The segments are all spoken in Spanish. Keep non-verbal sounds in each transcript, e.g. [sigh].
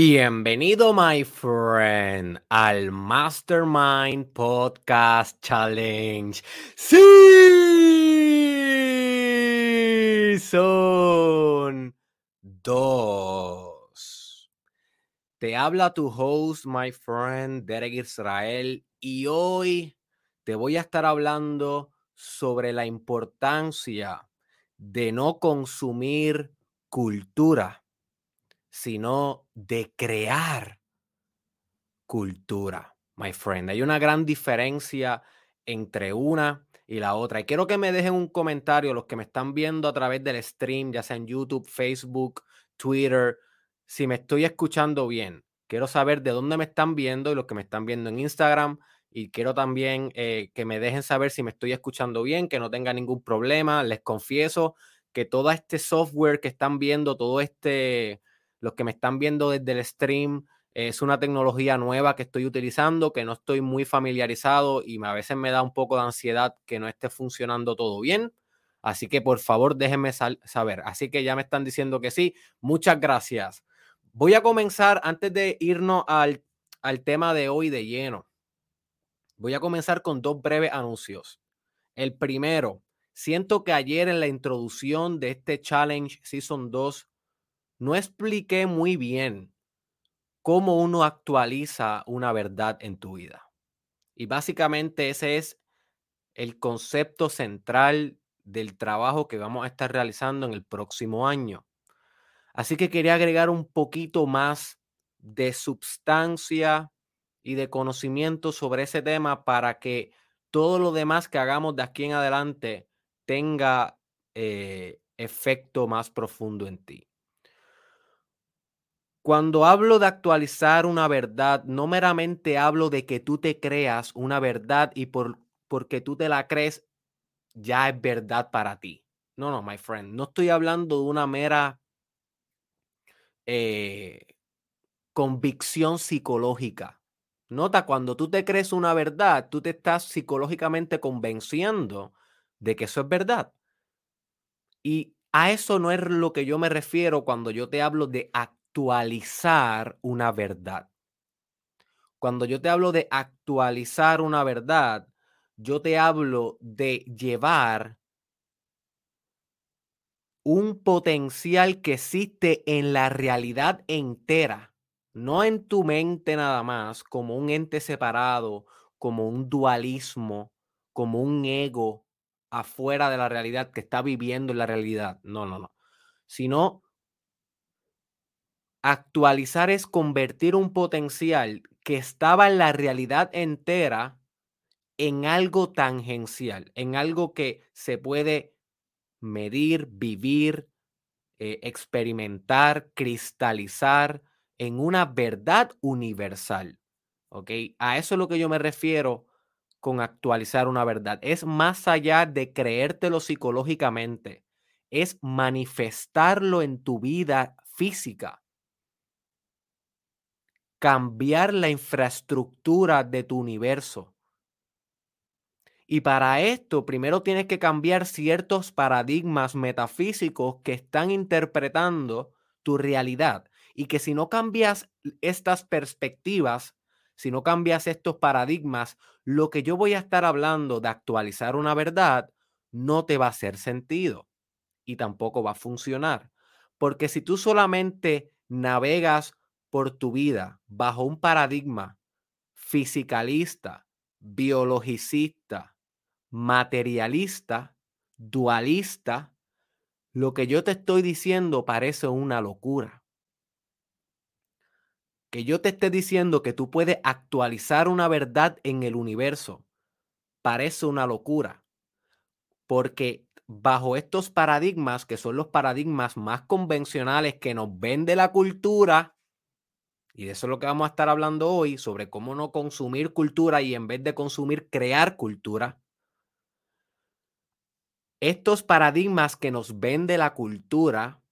Bienvenido, my friend, al Mastermind Podcast Challenge. Sí, dos. Te habla tu host, my friend, Derek Israel, y hoy te voy a estar hablando sobre la importancia de no consumir cultura sino de crear cultura, my friend. Hay una gran diferencia entre una y la otra. Y quiero que me dejen un comentario los que me están viendo a través del stream, ya sea en YouTube, Facebook, Twitter, si me estoy escuchando bien. Quiero saber de dónde me están viendo y los que me están viendo en Instagram. Y quiero también eh, que me dejen saber si me estoy escuchando bien, que no tenga ningún problema. Les confieso que todo este software que están viendo, todo este, los que me están viendo desde el stream, es una tecnología nueva que estoy utilizando, que no estoy muy familiarizado y a veces me da un poco de ansiedad que no esté funcionando todo bien. Así que por favor déjenme saber. Así que ya me están diciendo que sí. Muchas gracias. Voy a comenzar antes de irnos al, al tema de hoy de lleno. Voy a comenzar con dos breves anuncios. El primero, siento que ayer en la introducción de este challenge Season 2 no expliqué muy bien cómo uno actualiza una verdad en tu vida. Y básicamente ese es el concepto central del trabajo que vamos a estar realizando en el próximo año. Así que quería agregar un poquito más de sustancia y de conocimiento sobre ese tema para que todo lo demás que hagamos de aquí en adelante tenga eh, efecto más profundo en ti. Cuando hablo de actualizar una verdad, no meramente hablo de que tú te creas una verdad y por, porque tú te la crees, ya es verdad para ti. No, no, my friend. No estoy hablando de una mera eh, convicción psicológica. Nota, cuando tú te crees una verdad, tú te estás psicológicamente convenciendo de que eso es verdad. Y a eso no es lo que yo me refiero cuando yo te hablo de actualizar actualizar una verdad. Cuando yo te hablo de actualizar una verdad, yo te hablo de llevar un potencial que existe en la realidad entera, no en tu mente nada más, como un ente separado, como un dualismo, como un ego afuera de la realidad que está viviendo en la realidad. No, no, no. Sino Actualizar es convertir un potencial que estaba en la realidad entera en algo tangencial, en algo que se puede medir, vivir, eh, experimentar, cristalizar en una verdad universal. ¿Ok? A eso es lo que yo me refiero con actualizar una verdad. Es más allá de creértelo psicológicamente, es manifestarlo en tu vida física cambiar la infraestructura de tu universo. Y para esto, primero tienes que cambiar ciertos paradigmas metafísicos que están interpretando tu realidad. Y que si no cambias estas perspectivas, si no cambias estos paradigmas, lo que yo voy a estar hablando de actualizar una verdad no te va a hacer sentido y tampoco va a funcionar. Porque si tú solamente navegas por tu vida bajo un paradigma fisicalista, biologicista, materialista, dualista, lo que yo te estoy diciendo parece una locura. Que yo te esté diciendo que tú puedes actualizar una verdad en el universo parece una locura. Porque bajo estos paradigmas, que son los paradigmas más convencionales que nos vende la cultura, y de eso es lo que vamos a estar hablando hoy, sobre cómo no consumir cultura y en vez de consumir, crear cultura. Estos paradigmas que nos vende la cultura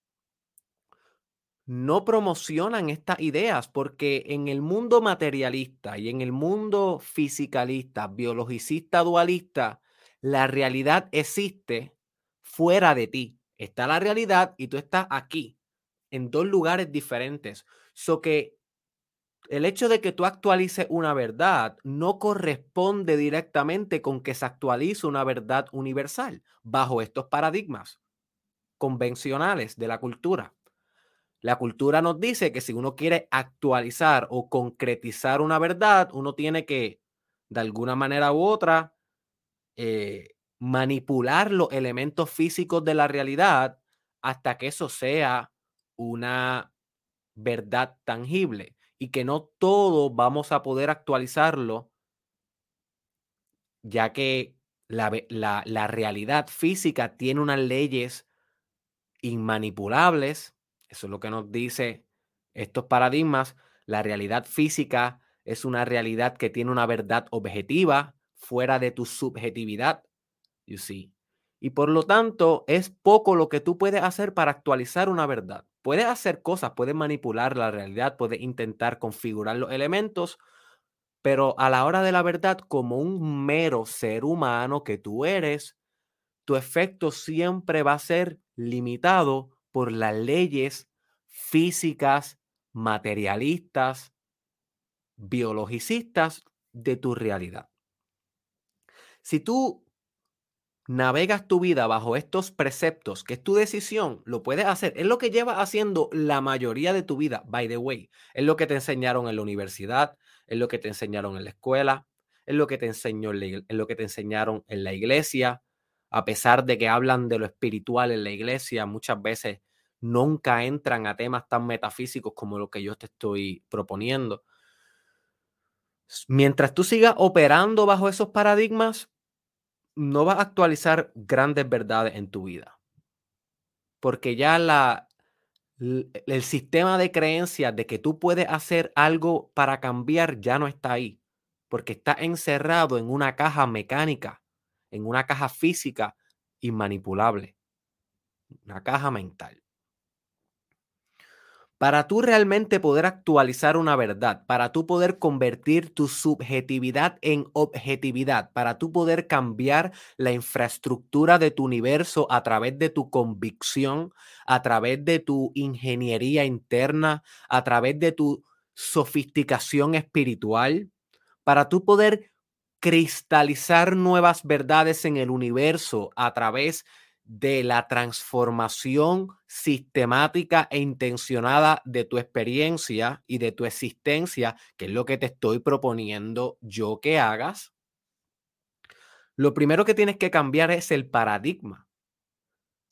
no promocionan estas ideas porque en el mundo materialista y en el mundo fisicalista, biologicista, dualista, la realidad existe fuera de ti. Está la realidad y tú estás aquí, en dos lugares diferentes. So que el hecho de que tú actualices una verdad no corresponde directamente con que se actualice una verdad universal bajo estos paradigmas convencionales de la cultura. La cultura nos dice que si uno quiere actualizar o concretizar una verdad, uno tiene que, de alguna manera u otra, eh, manipular los elementos físicos de la realidad hasta que eso sea una verdad tangible y que no todo vamos a poder actualizarlo, ya que la, la realidad física tiene unas leyes inmanipulables eso es lo que nos dice estos paradigmas. La realidad física es una realidad que tiene una verdad objetiva fuera de tu subjetividad. You see. Y por lo tanto, es poco lo que tú puedes hacer para actualizar una verdad. Puedes hacer cosas, puedes manipular la realidad, puedes intentar configurar los elementos, pero a la hora de la verdad, como un mero ser humano que tú eres, tu efecto siempre va a ser limitado por las leyes físicas, materialistas, biologicistas de tu realidad. Si tú navegas tu vida bajo estos preceptos, que es tu decisión, lo puedes hacer. Es lo que llevas haciendo la mayoría de tu vida, by the way. Es lo que te enseñaron en la universidad, es lo que te enseñaron en la escuela, es lo que te enseñó, es lo que te enseñaron en la iglesia. A pesar de que hablan de lo espiritual en la iglesia, muchas veces nunca entran a temas tan metafísicos como lo que yo te estoy proponiendo. Mientras tú sigas operando bajo esos paradigmas, no vas a actualizar grandes verdades en tu vida. Porque ya la, el sistema de creencias de que tú puedes hacer algo para cambiar ya no está ahí. Porque está encerrado en una caja mecánica, en una caja física inmanipulable. Una caja mental. Para tú realmente poder actualizar una verdad, para tú poder convertir tu subjetividad en objetividad, para tú poder cambiar la infraestructura de tu universo a través de tu convicción, a través de tu ingeniería interna, a través de tu sofisticación espiritual, para tú poder cristalizar nuevas verdades en el universo a través de de la transformación sistemática e intencionada de tu experiencia y de tu existencia, que es lo que te estoy proponiendo yo que hagas, lo primero que tienes que cambiar es el paradigma,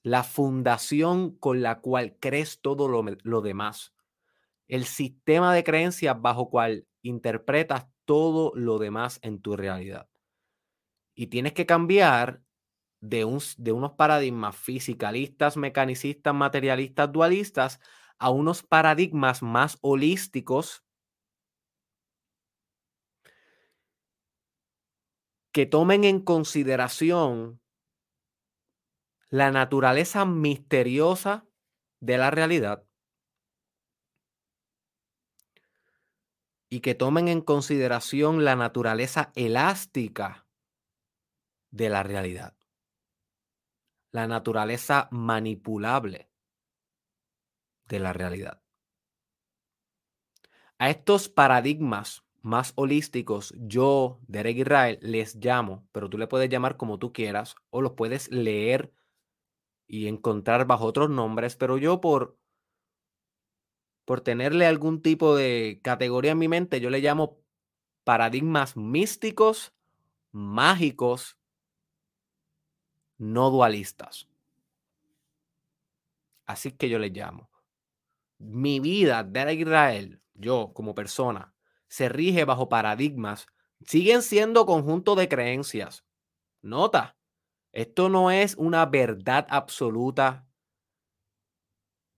la fundación con la cual crees todo lo, lo demás, el sistema de creencias bajo cual interpretas todo lo demás en tu realidad. Y tienes que cambiar de, unos paradigmas fisicalistas, mecanicistas, materialistas, dualistas, a unos paradigmas más holísticos que tomen en consideración la naturaleza misteriosa de la realidad y que tomen en consideración la naturaleza elástica de la realidad la naturaleza manipulable de la realidad. A estos paradigmas más holísticos, yo, Derek Israel, les llamo, pero tú le puedes llamar como tú quieras o los puedes leer y encontrar bajo otros nombres, pero yo por por tenerle algún tipo de categoría en mi mente, yo le llamo paradigmas místicos, mágicos no dualistas. Así que yo les llamo. Mi vida de Israel, yo como persona, se rige bajo paradigmas, siguen siendo conjunto de creencias. Nota, esto no es una verdad absoluta.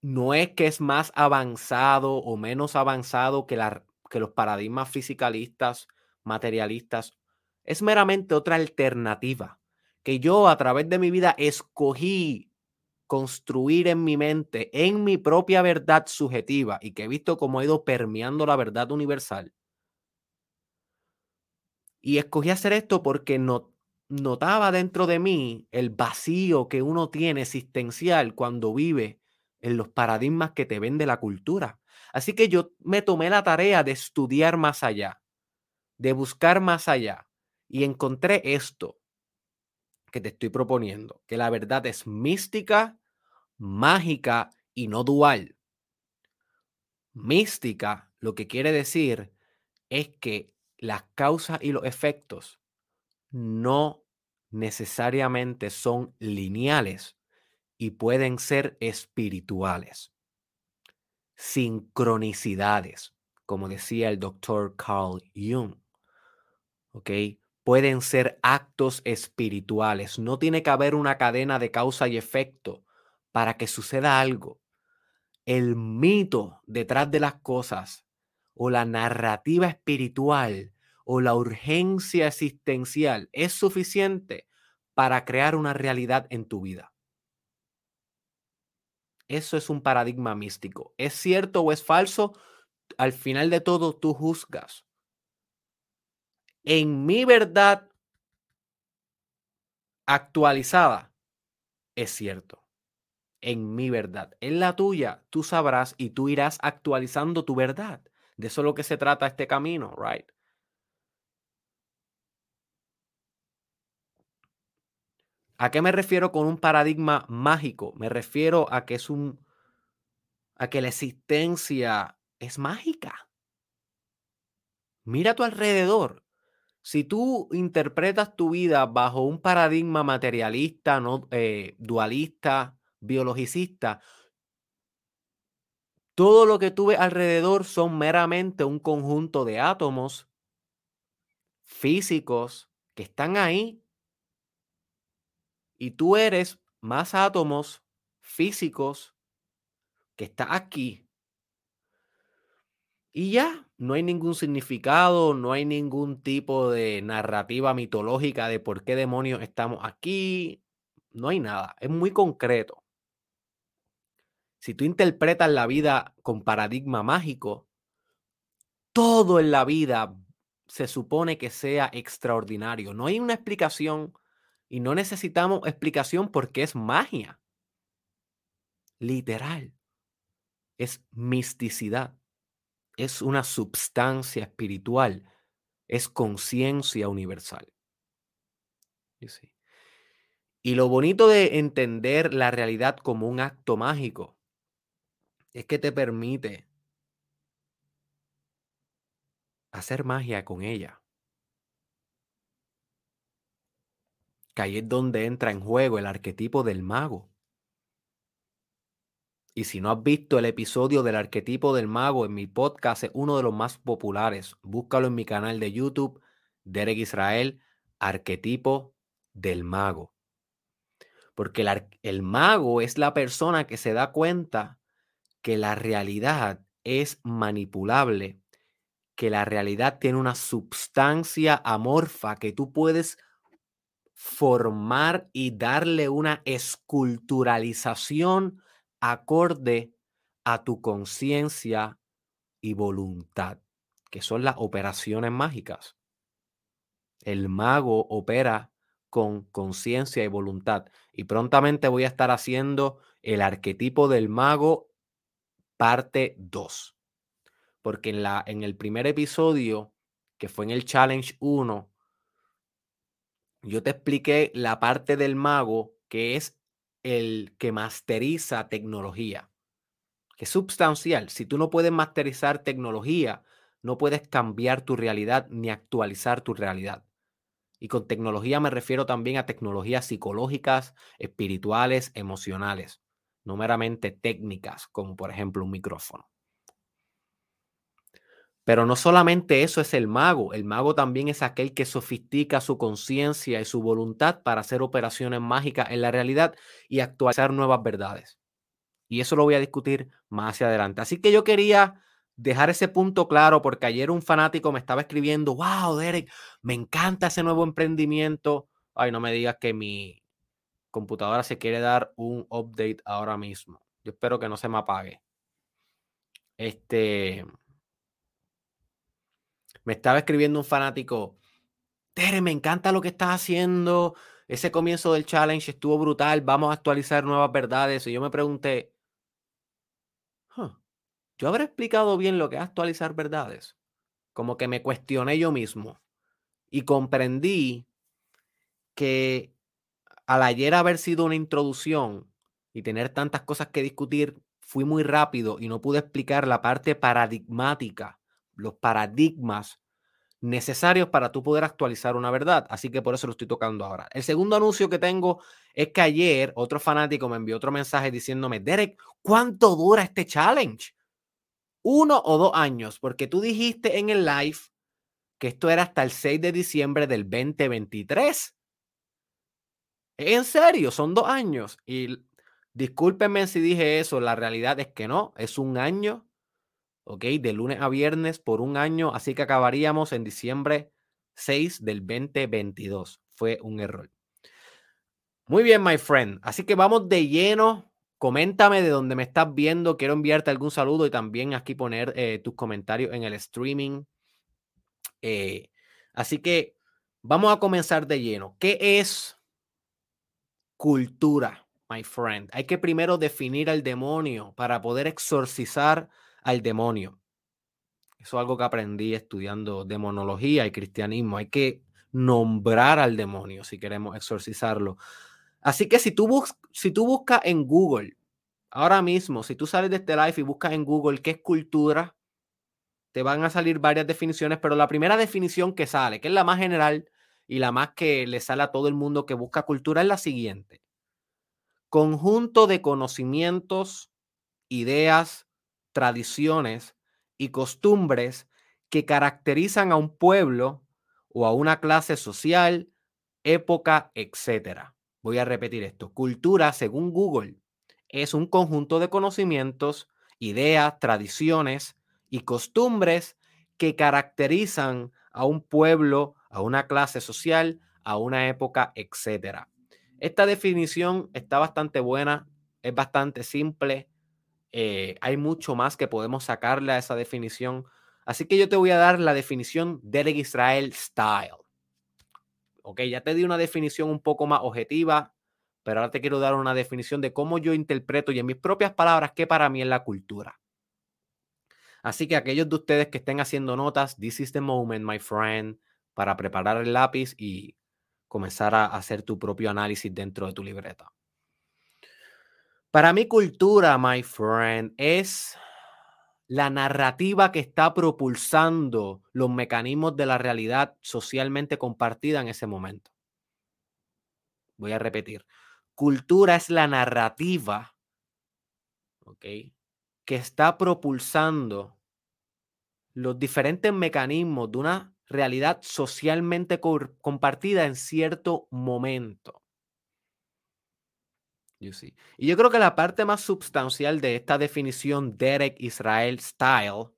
No es que es más avanzado o menos avanzado que, la, que los paradigmas fisicalistas, materialistas. Es meramente otra alternativa que yo a través de mi vida escogí construir en mi mente, en mi propia verdad subjetiva y que he visto cómo ha ido permeando la verdad universal. Y escogí hacer esto porque no, notaba dentro de mí el vacío que uno tiene existencial cuando vive en los paradigmas que te vende la cultura. Así que yo me tomé la tarea de estudiar más allá, de buscar más allá y encontré esto que te estoy proponiendo, que la verdad es mística, mágica y no dual. Mística lo que quiere decir es que las causas y los efectos no necesariamente son lineales y pueden ser espirituales. Sincronicidades, como decía el doctor Carl Jung. ¿Ok? Pueden ser actos espirituales. No tiene que haber una cadena de causa y efecto para que suceda algo. El mito detrás de las cosas o la narrativa espiritual o la urgencia existencial es suficiente para crear una realidad en tu vida. Eso es un paradigma místico. ¿Es cierto o es falso? Al final de todo, tú juzgas. En mi verdad actualizada, es cierto. En mi verdad. En la tuya, tú sabrás y tú irás actualizando tu verdad. De eso es lo que se trata este camino, right? ¿A qué me refiero con un paradigma mágico? Me refiero a que es un a que la existencia es mágica. Mira a tu alrededor. Si tú interpretas tu vida bajo un paradigma materialista, no eh, dualista, biologicista, todo lo que tú ves alrededor son meramente un conjunto de átomos físicos que están ahí y tú eres más átomos físicos que está aquí. Y ya, no hay ningún significado, no hay ningún tipo de narrativa mitológica de por qué demonios estamos aquí. No hay nada, es muy concreto. Si tú interpretas la vida con paradigma mágico, todo en la vida se supone que sea extraordinario. No hay una explicación y no necesitamos explicación porque es magia. Literal. Es misticidad. Es una substancia espiritual. Es conciencia universal. Y lo bonito de entender la realidad como un acto mágico es que te permite hacer magia con ella. que ahí es donde entra en juego el arquetipo del mago. Y si no has visto el episodio del arquetipo del mago en mi podcast, es uno de los más populares. Búscalo en mi canal de YouTube, Derek Israel, arquetipo del mago. Porque el, mago es la persona que se da cuenta que la realidad es manipulable, que la realidad tiene una substancia amorfa que tú puedes formar y darle una esculturalización acorde a tu conciencia y voluntad, que son las operaciones mágicas. El mago opera con conciencia y voluntad. Y prontamente voy a estar haciendo el arquetipo del mago parte 2. Porque en, la, en el primer episodio, que fue en el Challenge 1, yo te expliqué la parte del mago que es el que masteriza tecnología, que es sustancial. Si tú no puedes masterizar tecnología, no puedes cambiar tu realidad ni actualizar tu realidad. Y con tecnología me refiero también a tecnologías psicológicas, espirituales, emocionales, no meramente técnicas, como por ejemplo un micrófono. Pero no solamente eso es el mago, el mago también es aquel que sofistica su conciencia y su voluntad para hacer operaciones mágicas en la realidad y actualizar nuevas verdades. Y eso lo voy a discutir más hacia adelante. Así que yo quería dejar ese punto claro porque ayer un fanático me estaba escribiendo, wow, Derek, me encanta ese nuevo emprendimiento. Ay, no me digas que mi computadora se quiere dar un update ahora mismo. Yo espero que no se me apague. Este, me estaba escribiendo un fanático, Tere, me encanta lo que estás haciendo. Ese comienzo del challenge estuvo brutal. Vamos a actualizar nuevas verdades. Y yo me pregunté, yo habré explicado bien lo que es actualizar verdades. Como que me cuestioné yo mismo y comprendí que al ayer haber sido una introducción y tener tantas cosas que discutir, fui muy rápido y no pude explicar la parte paradigmática, los paradigmas necesarios para tú poder actualizar una verdad. Así que por eso lo estoy tocando ahora. El segundo anuncio que tengo es que ayer otro fanático me envió otro mensaje diciéndome, Derek, ¿cuánto dura este challenge? Uno o dos años, porque tú dijiste en el live que esto era hasta el 6 de diciembre del 2023. En serio, son dos años. Y discúlpenme si dije eso, la realidad es que no, es un año, ¿ok? De lunes a viernes por un año, así que acabaríamos en diciembre 6 del 2022. Fue un error. Muy bien, my friend. Así que vamos de lleno. Coméntame de dónde me estás viendo. Quiero enviarte algún saludo y también aquí poner eh, tus comentarios en el streaming. Eh, así que vamos a comenzar de lleno. ¿Qué es cultura, my friend. Hay que primero definir al demonio para poder exorcizar al demonio. Eso es algo que aprendí estudiando demonología y cristianismo. Hay que nombrar al demonio si queremos exorcizarlo. Así que si tú, bus si tú buscas en Google, ahora mismo, si tú sales de este live y buscas en Google qué es cultura, te van a salir varias definiciones, pero la primera definición que sale, que es la más general, y la más que le sale a todo el mundo que busca cultura es la siguiente. Conjunto de conocimientos, ideas, tradiciones y costumbres que caracterizan a un pueblo o a una clase social, época, etc. Voy a repetir esto. Cultura, según Google, es un conjunto de conocimientos, ideas, tradiciones y costumbres que caracterizan a un pueblo a una clase social, a una época, etcétera. Esta definición está bastante buena, es bastante simple. Eh, hay mucho más que podemos sacarle a esa definición. Así que yo te voy a dar la definición del Israel Style. Ok, ya te di una definición un poco más objetiva, pero ahora te quiero dar una definición de cómo yo interpreto y en mis propias palabras qué para mí es la cultura. Así que aquellos de ustedes que estén haciendo notas, this is the moment, my friend para preparar el lápiz y comenzar a hacer tu propio análisis dentro de tu libreta. Para mi cultura, my friend, es la narrativa que está propulsando los mecanismos de la realidad socialmente compartida en ese momento. Voy a repetir. Cultura es la narrativa que está propulsando los diferentes mecanismos de una realidad socialmente compartida en cierto momento. Y yo creo que la parte más sustancial de esta definición Derek Israel Style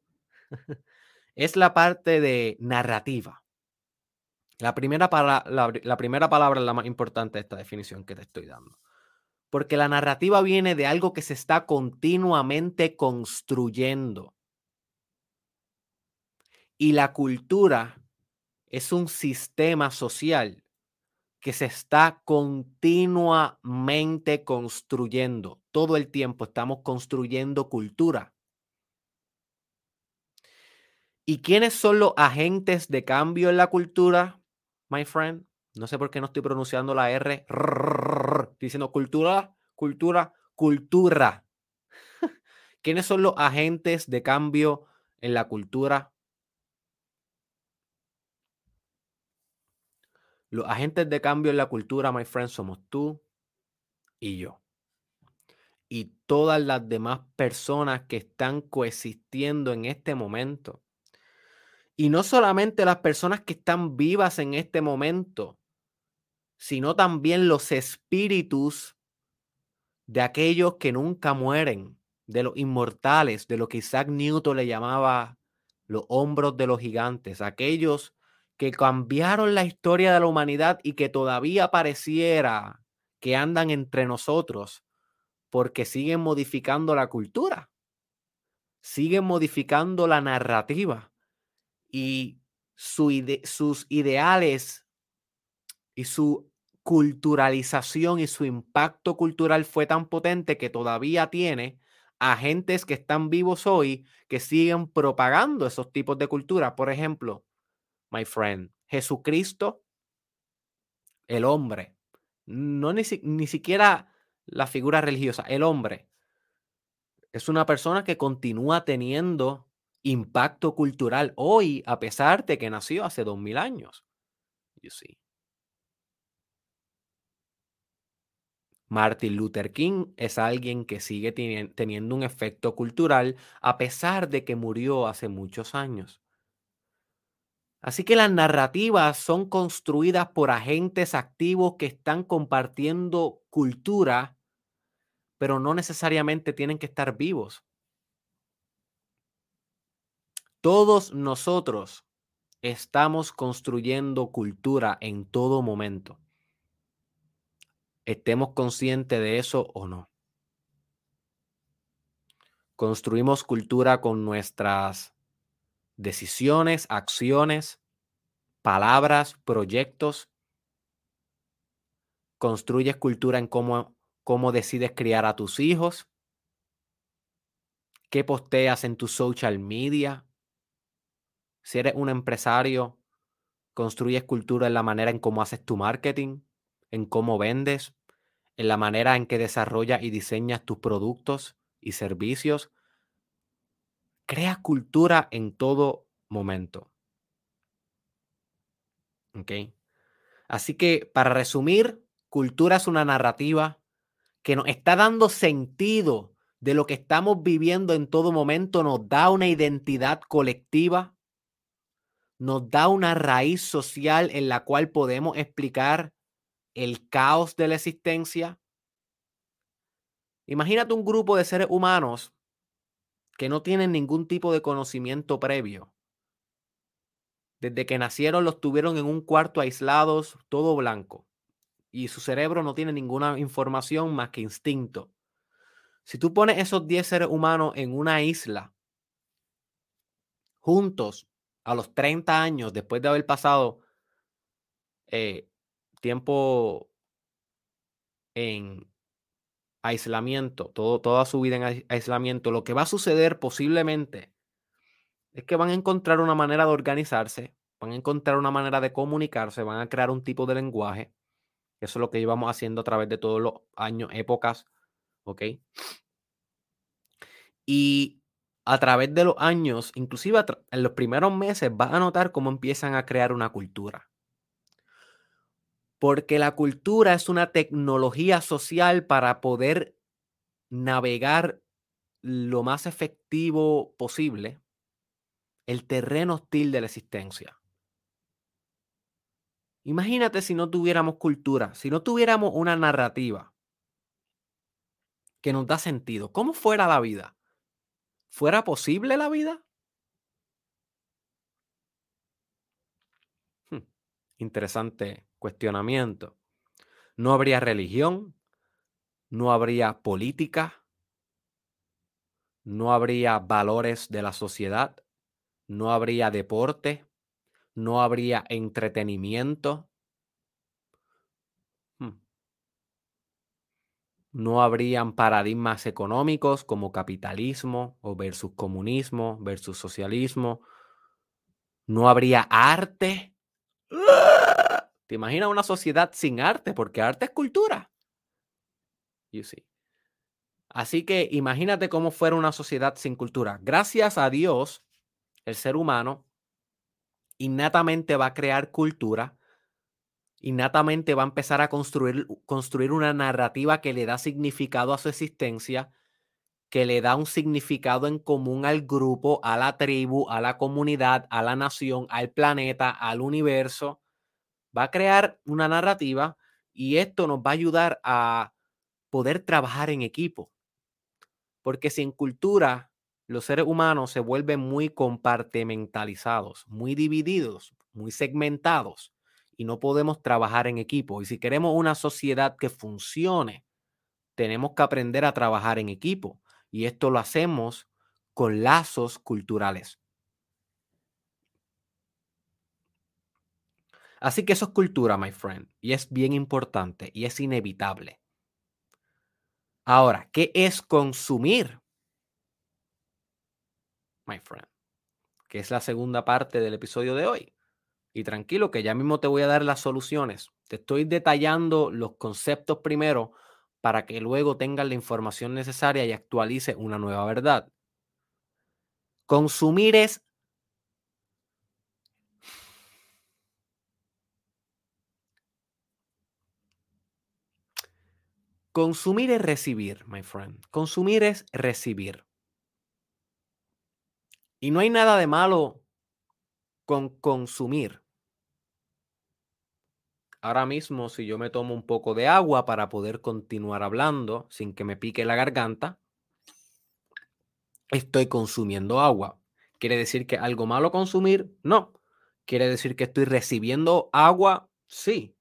[laughs] es la parte de narrativa. La primera, la primera palabra es la más importante de esta definición que te estoy dando. Porque la narrativa viene de algo que se está continuamente construyendo. Y la cultura es un sistema social que se está continuamente construyendo. Todo el tiempo estamos construyendo cultura. ¿Y quiénes son los agentes de cambio en la cultura, my friend? No sé por qué no estoy pronunciando la R. diciendo cultura, cultura, cultura. [laughs] ¿Quiénes son los agentes de cambio en la cultura? Los agentes de cambio en la cultura, my friend, somos tú y yo. Y todas las demás personas que están coexistiendo en este momento. Y no solamente las personas que están vivas en este momento, sino también los espíritus de aquellos que nunca mueren, de los inmortales, de lo que Isaac Newton le llamaba los hombros de los gigantes, aquellos que cambiaron la historia de la humanidad y que todavía pareciera que andan entre nosotros porque siguen modificando la cultura, siguen modificando la narrativa y sus ideales y su culturalización y su impacto cultural fue tan potente que todavía tiene agentes que están vivos hoy que siguen propagando esos tipos de cultura. Por ejemplo, my friend, Jesucristo, el hombre, no ni, ni siquiera la figura religiosa, el hombre, es una persona que continúa teniendo impacto cultural hoy, a pesar de que nació hace dos mil años. You see. Martin Luther King es alguien que sigue teniendo un efecto cultural a pesar de que murió hace muchos años. Así que las narrativas son construidas por agentes activos que están compartiendo cultura, pero no necesariamente tienen que estar vivos. Todos nosotros estamos construyendo cultura en todo momento. Estemos conscientes de eso o no. Construimos cultura con nuestras decisiones, acciones, palabras, proyectos. Construyes cultura en cómo, cómo decides criar a tus hijos. ¿Qué posteas en tu social media? Si eres un empresario, construyes cultura en la manera en cómo haces tu marketing, en cómo vendes, en la manera en que desarrollas y diseñas tus productos y servicios. Creas cultura en todo momento. ¿Ok? Así que, para resumir, cultura es una narrativa que nos está dando sentido de lo que estamos viviendo en todo momento, nos da una identidad colectiva nos da una raíz social en la cual podemos explicar el caos de la existencia. Imagínate un grupo de seres humanos que no tienen ningún tipo de conocimiento previo. Desde que nacieron los tuvieron en un cuarto aislados, todo blanco. Y su cerebro no tiene ninguna información más que instinto. Si tú pones esos 10 seres humanos en una isla, juntos, a los 30 años, después de haber pasado eh, tiempo en aislamiento, todo, toda su vida en aislamiento, lo que va a suceder posiblemente es que van a encontrar una manera de organizarse, van a encontrar una manera de comunicarse, van a crear un tipo de lenguaje. Eso es lo que llevamos haciendo a través de todos los años, épocas, ¿ok? Y a través de los años, inclusive en los primeros meses, vas a notar cómo empiezan a crear una cultura. Porque la cultura es una tecnología social para poder navegar lo más efectivo posible el terreno hostil de la existencia. Imagínate si no tuviéramos cultura, si no tuviéramos una narrativa que nos da sentido. ¿Cómo fuera la vida? ¿Fuera posible la vida? Hmm, interesante cuestionamiento. No habría religión, no habría política, no habría valores de la sociedad, no habría deporte, no habría entretenimiento, no habrían paradigmas económicos como capitalismo o versus comunismo versus socialismo. No habría arte. ¿Te imaginas una sociedad sin arte? Porque arte es cultura. You see. Así que imagínate cómo fuera una sociedad sin cultura. Gracias a Dios, el ser humano innatamente va a crear cultura innatamente va a empezar a construir, construir una narrativa que le da significado a su existencia, que le da un significado en común al grupo, a la tribu, a la comunidad, a la nación, al planeta, al universo. Va a crear una narrativa y esto nos va a ayudar a poder trabajar en equipo. Porque sin cultura, los seres humanos se vuelven muy compartimentalizados, muy divididos, muy segmentados y no podemos trabajar en equipo. Y si queremos una sociedad que funcione, tenemos que aprender a trabajar en equipo. Y esto lo hacemos con lazos culturales. Así que eso es cultura, my friend, y es bien importante y es inevitable. Ahora, ¿qué es consumir? my friend, que es la segunda parte del episodio de hoy. Y tranquilo, que ya mismo te voy a dar las soluciones. Te estoy detallando los conceptos primero para que luego tengas la información necesaria y actualice una nueva verdad. Consumir es Consumir es recibir, my friend. Consumir es recibir. Y no hay nada de malo con consumir. Ahora mismo, si yo me tomo un poco de agua para poder continuar hablando sin que me pique la garganta, estoy consumiendo agua. ¿Quiere decir que algo malo consumir? No. ¿Quiere decir que estoy recibiendo agua? Sí.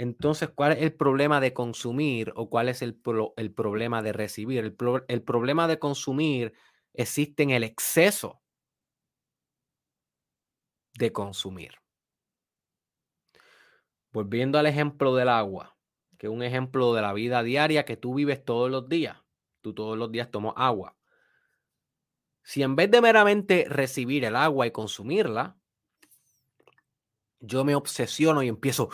Entonces, ¿cuál es el problema de consumir o cuál es el, el problema de recibir? El, el, problema de consumir existe en el exceso de consumir. Volviendo al ejemplo del agua, que es un ejemplo de la vida diaria que tú vives todos los días. Tú todos los días tomas agua. Si en vez de meramente recibir el agua y consumirla, yo me obsesiono y empiezo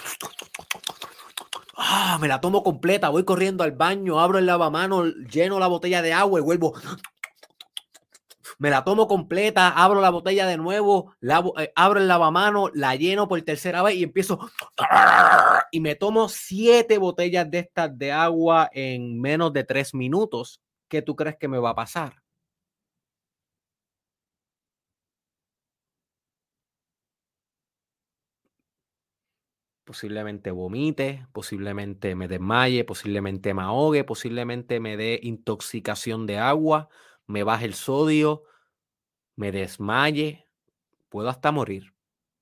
Ah, me la tomo completa, voy corriendo al baño, abro el lavamanos, lleno la botella de agua y vuelvo. Me la tomo completa, abro la botella de nuevo, eh, abro el lavamanos, la lleno por tercera vez y empiezo. Y me tomo siete botellas de estas de agua en menos de tres minutos. ¿Qué tú crees que me va a pasar? Posiblemente vomite, posiblemente me desmaye, posiblemente me ahogue, posiblemente me dé intoxicación de agua, me baje el sodio, me desmaye, puedo hasta morir.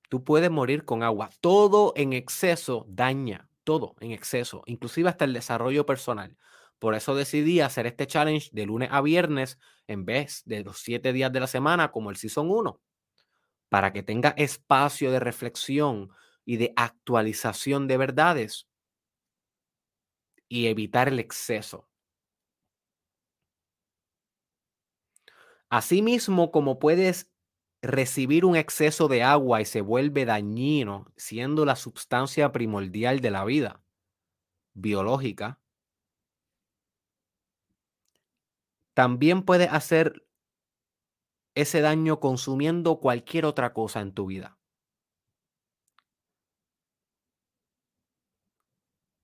Tú puedes morir con agua. Todo en exceso daña, todo en exceso, inclusive hasta el desarrollo personal. Por eso decidí hacer este challenge de lunes a viernes en vez de los siete días de la semana como el Season 1, para que tenga espacio de reflexión, y de actualización de verdades y evitar el exceso. Asimismo, como puedes recibir un exceso de agua y se vuelve dañino, siendo la sustancia primordial de la vida biológica, también puedes hacer ese daño consumiendo cualquier otra cosa en tu vida.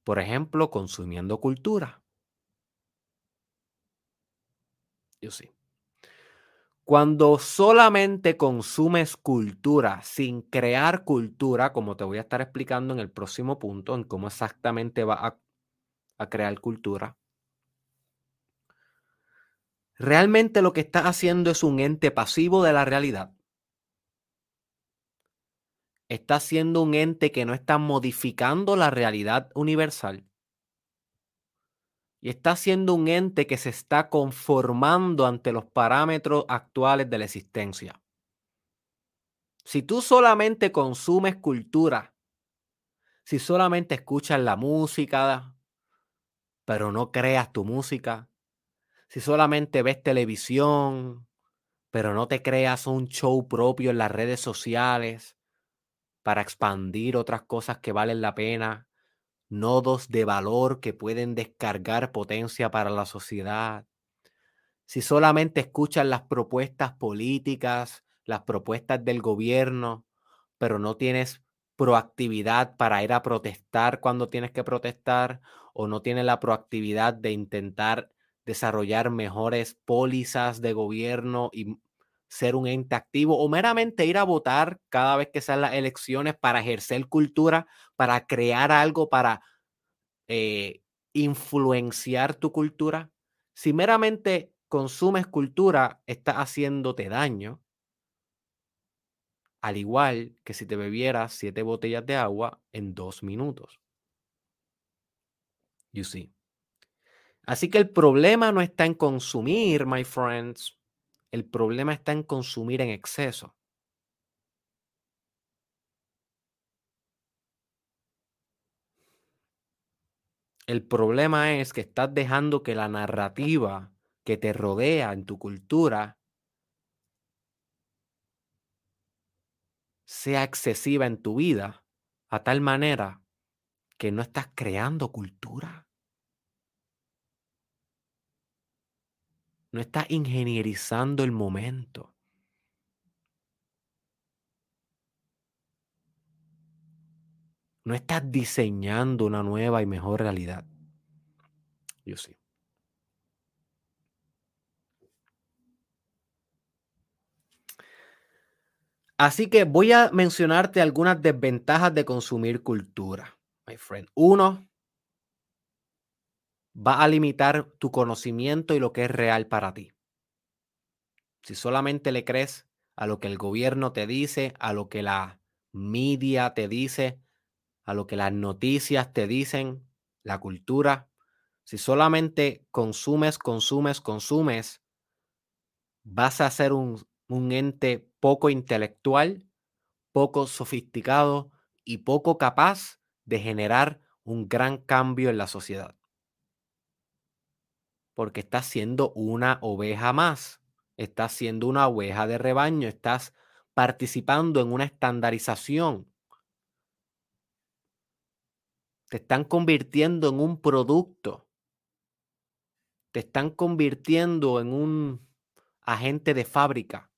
Por ejemplo, consumiendo cultura. Yo sí. Cuando solamente consumes cultura sin crear cultura, como te voy a estar explicando en el próximo punto, en cómo exactamente va a, a crear cultura, realmente lo que estás haciendo es un ente pasivo de la realidad está siendo un ente que no está modificando la realidad universal. Y está siendo un ente que se está conformando ante los parámetros actuales de la existencia. Si tú solamente consumes cultura, si solamente escuchas la música, pero no creas tu música, si solamente ves televisión, pero no te creas un show propio en las redes sociales, para expandir otras cosas que valen la pena, nodos de valor que pueden descargar potencia para la sociedad. Si solamente escuchas las propuestas políticas, las propuestas del gobierno, pero no tienes proactividad para ir a protestar cuando tienes que protestar o no tienes la proactividad de intentar desarrollar mejores pólizas de gobierno y ser un ente activo o meramente ir a votar cada vez que sean las elecciones para ejercer cultura, para crear algo, para eh, influenciar tu cultura. Si meramente consumes cultura, estás haciéndote daño. Al igual que si te bebieras siete botellas de agua en dos minutos. You see. Así que el problema no está en consumir, my friends. El problema está en consumir en exceso. El problema es que estás dejando que la narrativa que te rodea en tu cultura sea excesiva en tu vida a tal manera que no estás creando cultura. No estás ingenierizando el momento. No estás diseñando una nueva y mejor realidad. Yo sí. Así que voy a mencionarte algunas desventajas de consumir cultura, my friend. Uno, va a limitar tu conocimiento y lo que es real para ti. Si solamente le crees a lo que el gobierno te dice, a lo que la media te dice, a lo que las noticias te dicen, la cultura, si solamente consumes, consumes, consumes, vas a ser un, un ente poco intelectual, poco sofisticado y poco capaz de generar un gran cambio en la sociedad. Porque estás siendo una oveja más, estás siendo una oveja de rebaño, estás participando en una estandarización. Te están convirtiendo en un producto. Te están convirtiendo en un agente de fábrica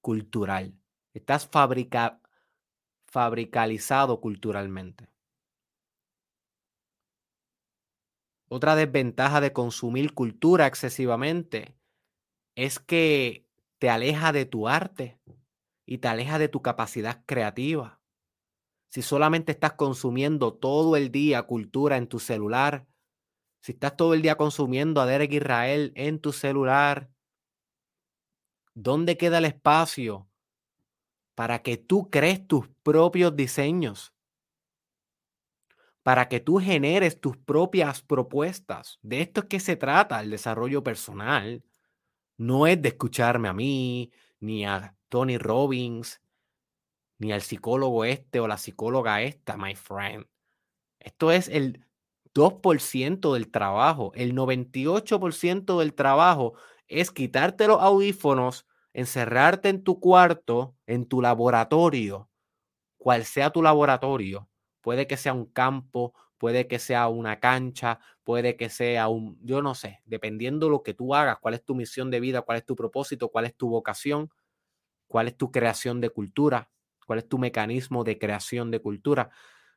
cultural. Estás fabrica, fabricalizado culturalmente. Otra desventaja de consumir cultura excesivamente es que te aleja de tu arte y te aleja de tu capacidad creativa. Si solamente estás consumiendo todo el día cultura en tu celular, si estás todo el día consumiendo a Derek Israel en tu celular, ¿Dónde queda el espacio para que tú crees tus propios diseños? Para que tú generes tus propias propuestas. De esto es que se trata el desarrollo personal. No es de escucharme a mí, ni a Tony Robbins, ni al psicólogo este o la psicóloga esta, my friend. Esto es el 2% del trabajo. El 98% del trabajo es quitarte los audífonos, encerrarte en tu cuarto, en tu laboratorio, cual sea tu laboratorio. Puede que sea un campo, puede que sea una cancha, puede que sea un, yo no sé, dependiendo lo que tú hagas, cuál es tu misión de vida, cuál es tu propósito, cuál es tu vocación, cuál es tu creación de cultura, cuál es tu mecanismo de creación de cultura.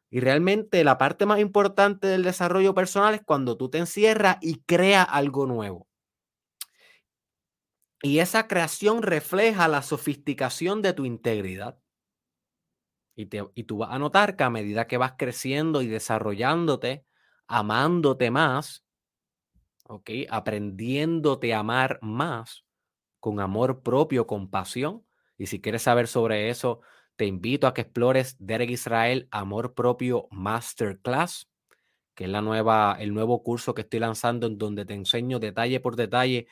Y realmente la parte más importante del desarrollo personal es cuando tú te encierras y creas algo nuevo. Y esa creación refleja la sofisticación de tu integridad. Y, te, y tú vas a notar que a medida que vas creciendo y desarrollándote, amándote más, ¿ok? Aprendiéndote a amar más, con amor propio, con pasión. Y si quieres saber sobre eso, te invito a que explores Derek Israel Amor Propio Masterclass, que es la nueva, el nuevo curso que estoy lanzando en donde te enseño detalle por detalle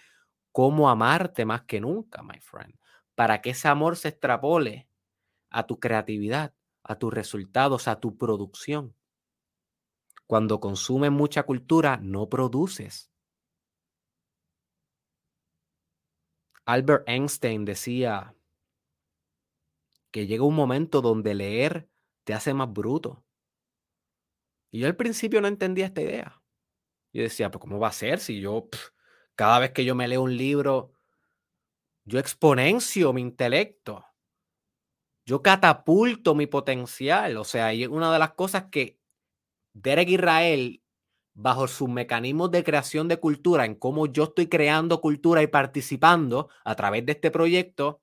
cómo amarte más que nunca, my friend, para que ese amor se extrapole a tu creatividad, a tus resultados, a tu producción. Cuando consumes mucha cultura, no produces. Albert Einstein decía que llega un momento donde leer te hace más bruto. Y yo al principio no entendía esta idea. Yo decía, pues ¿cómo va a ser si yo cada vez que yo me leo un libro, yo exponencio mi intelecto. Yo catapulto mi potencial. O sea, y una de las cosas que Derek Israel, bajo sus mecanismos de creación de cultura, en cómo yo estoy creando cultura y participando a través de este proyecto,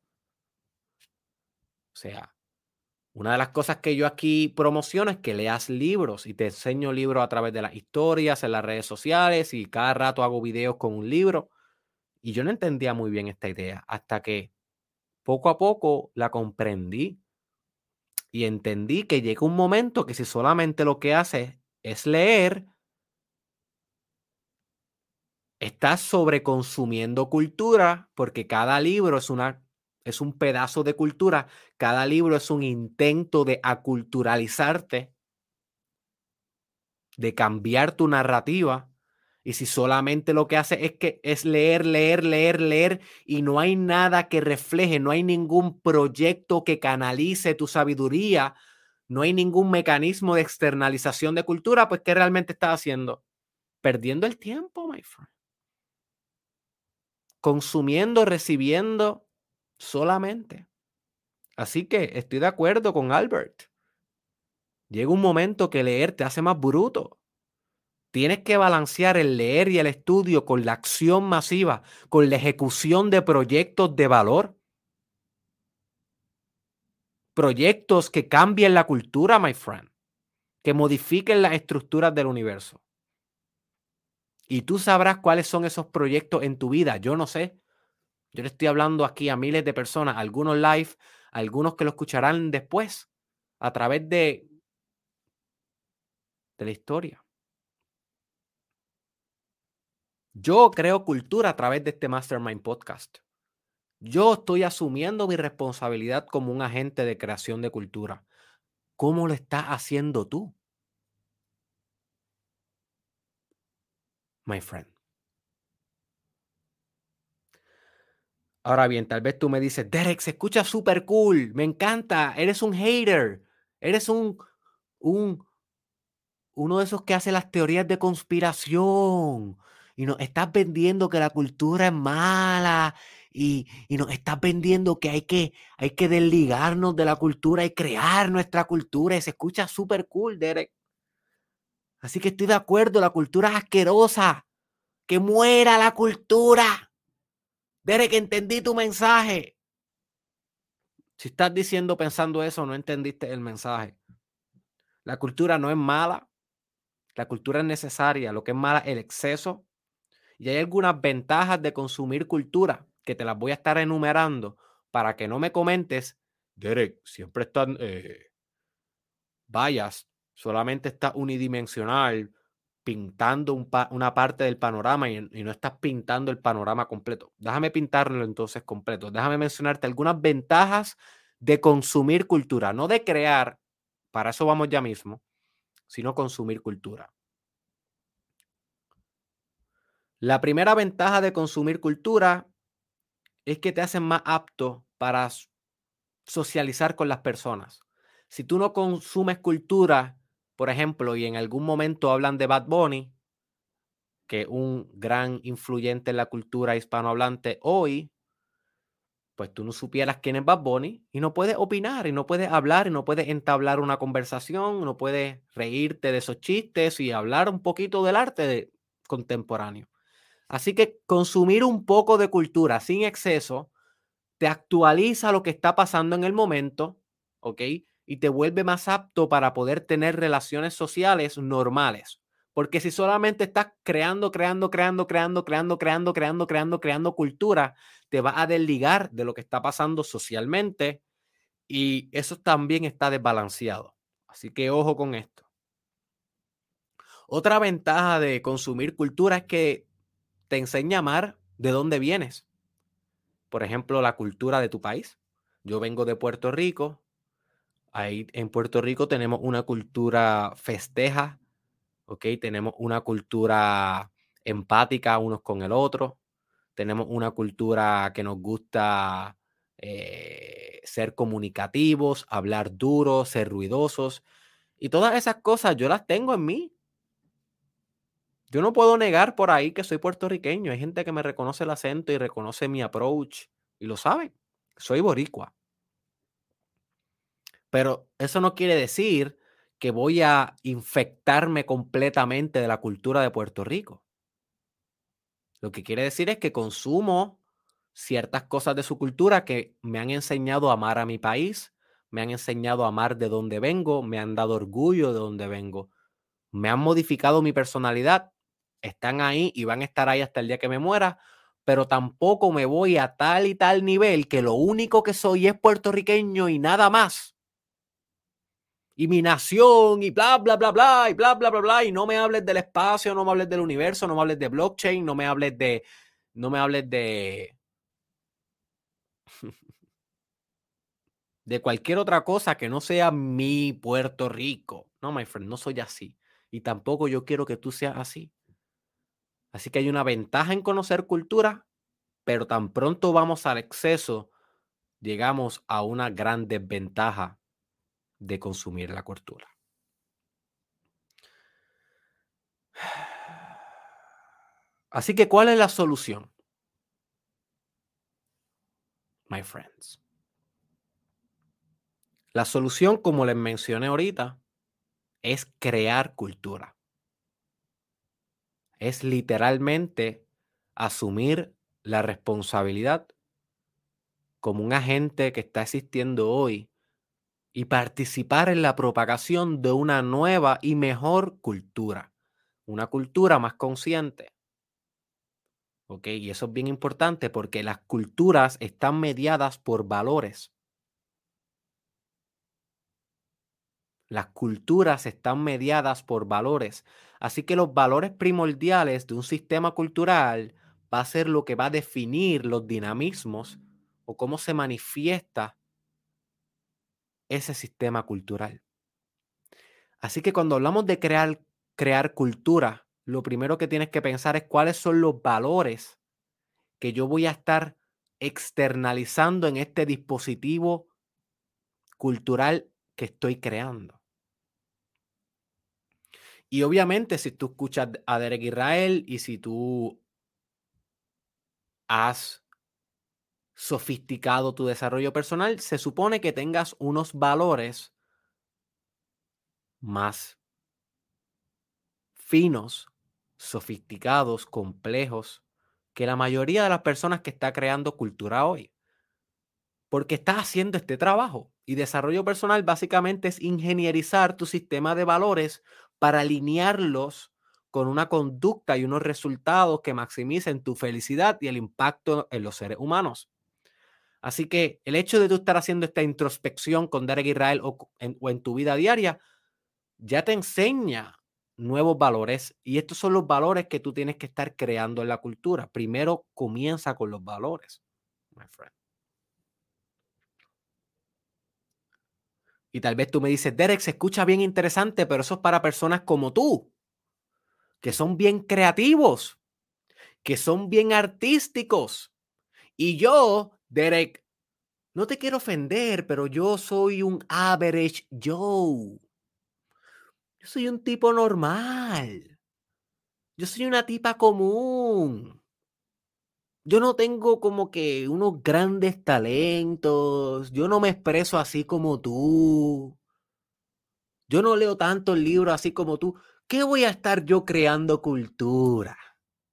o sea, una de las cosas que yo aquí promociono es que leas libros y te enseño libros a través de las historias, en las redes sociales y cada rato hago videos con un libro. Y yo no entendía muy bien esta idea hasta que poco a poco la comprendí y entendí que llega un momento que si solamente lo que haces es leer, estás sobreconsumiendo cultura porque cada libro es una es un pedazo de cultura, cada libro es un intento de aculturalizarte, de cambiar tu narrativa. Y si solamente lo que hace es que es leer, leer, leer, leer y no hay nada que refleje, no hay ningún proyecto que canalice tu sabiduría, no hay ningún mecanismo de externalización de cultura, pues ¿qué realmente estás haciendo? Perdiendo el tiempo, my friend. Consumiendo, recibiendo solamente. Así que estoy de acuerdo con Albert. Llega un momento que leer te hace más bruto. Tienes que balancear el leer y el estudio con la acción masiva, con la ejecución de proyectos de valor. Proyectos que cambien la cultura, my friend, que modifiquen las estructuras del universo. Y tú sabrás cuáles son esos proyectos en tu vida. Yo no sé. Yo le estoy hablando aquí a miles de personas, algunos live, algunos que lo escucharán después, a través de, de la historia. Yo creo cultura a través de este Mastermind Podcast. Yo estoy asumiendo mi responsabilidad como un agente de creación de cultura. ¿Cómo lo estás haciendo tú? My friend. Ahora bien, tal vez tú me dices, Derek, se escucha súper cool, me encanta, eres un hater, eres un, un, uno de esos que hace las teorías de conspiración, y nos estás vendiendo que la cultura es mala y, y, nos estás vendiendo que hay, que hay que desligarnos de la cultura y crear nuestra cultura y se escucha súper cool, Derek. Así que estoy de acuerdo, la cultura es asquerosa. Que muera la cultura. Derek, entendí tu mensaje. Si estás diciendo pensando eso, no entendiste el mensaje. La cultura no es mala. La cultura es necesaria. Lo que es mala es el exceso y hay algunas ventajas de consumir cultura que te las voy a estar enumerando para que no me comentes, Derek, siempre están eh, vayas, solamente está unidimensional, pintando una parte del panorama y, y, no estás pintando el panorama completo. Déjame pintarlo entonces completo. Déjame mencionarte algunas ventajas de consumir cultura, no de crear, para eso vamos ya mismo, sino consumir cultura. La primera ventaja de consumir cultura es que te hacen más apto para socializar con las personas. Si tú no consumes cultura, por ejemplo, y en algún momento hablan de Bad Bunny, que un gran influyente en la cultura hispanohablante hoy, pues tú no supieras quién es Bad Bunny y no puedes opinar y no puedes hablar y no puedes entablar una conversación, no puedes reírte de esos chistes y hablar un poquito del arte contemporáneo. Así que consumir un poco de cultura sin exceso te actualiza lo que está pasando en el momento, ¿ok? Y te vuelve más apto para poder tener relaciones sociales normales. Porque si solamente estás creando, creando, creando, creando, creando, creando, creando, creando, creando cultura, te va a desligar de lo que está pasando socialmente y eso también está desbalanceado. Así que ojo con esto. Otra ventaja de consumir cultura es que te enseña a amar de dónde vienes. Por ejemplo, la cultura de tu país. Yo vengo de Puerto Rico. Ahí en Puerto Rico tenemos una cultura festeja, ¿ok? Tenemos una cultura empática unos con el otro. Tenemos una cultura que nos gusta eh, ser comunicativos, hablar duro, ser ruidosos. Y todas esas cosas yo las tengo en mí. Yo no puedo negar por ahí que soy puertorriqueño. Hay gente que me reconoce el acento y reconoce mi approach y lo sabe. Soy boricua. Pero eso no quiere decir que voy a infectarme completamente de la cultura de Puerto Rico. Lo que quiere decir es que consumo ciertas cosas de su cultura que me han enseñado a amar a mi país, me han enseñado a amar de dónde vengo, me han dado orgullo de dónde vengo, me han modificado mi personalidad están ahí y van a estar ahí hasta el día que me muera, pero tampoco me voy a tal y tal nivel que lo único que soy es puertorriqueño y nada más. Y mi nación y bla, bla, bla, bla, y bla, bla, bla, bla, y no me hables del espacio, no me hables del universo, no me hables de blockchain, no me hables de, no me hables de, [laughs] de cualquier otra cosa que no sea mi Puerto Rico. No, my friend, no soy así. Y tampoco yo quiero que tú seas así. Así que hay una ventaja en conocer cultura, pero tan pronto vamos al exceso, llegamos a una gran desventaja de consumir la cultura. Así que, ¿cuál es la solución? My friends. La solución, como les mencioné ahorita, es crear cultura. Es literalmente asumir la responsabilidad como un agente que está existiendo hoy y participar en la propagación de una nueva y mejor cultura, una cultura más consciente. ¿Ok? Y eso es bien importante porque las culturas están mediadas por valores. Las culturas están mediadas por valores. Así que los valores primordiales de un sistema cultural va a ser lo que va a definir los dinamismos o cómo se manifiesta ese sistema cultural. Así que cuando hablamos de crear, crear cultura, lo primero que tienes que pensar es cuáles son los valores que yo voy a estar externalizando en este dispositivo cultural que estoy creando. Y obviamente, si tú escuchas a Derek Israel y si tú has sofisticado tu desarrollo personal, se supone que tengas unos valores más finos, sofisticados, complejos, que la mayoría de las personas que está creando cultura hoy. Porque estás haciendo este trabajo. Y desarrollo personal básicamente es ingenierizar tu sistema de valores para alinearlos con una conducta y unos resultados que maximicen tu felicidad y el impacto en los seres humanos. Así que el hecho de tú estar haciendo esta introspección con Derek Israel o en, o en tu vida diaria ya te enseña nuevos valores y estos son los valores que tú tienes que estar creando en la cultura. Primero comienza con los valores, my friend. Y tal vez tú me dices, Derek, se escucha bien interesante, pero eso es para personas como tú, que son bien creativos, que son bien artísticos. Y yo, Derek, no te quiero ofender, pero yo soy un average Joe. Yo soy un tipo normal. Yo soy una tipa común. Yo no tengo como que unos grandes talentos. Yo no me expreso así como tú. Yo no leo tantos libros así como tú. ¿Qué voy a estar yo creando cultura?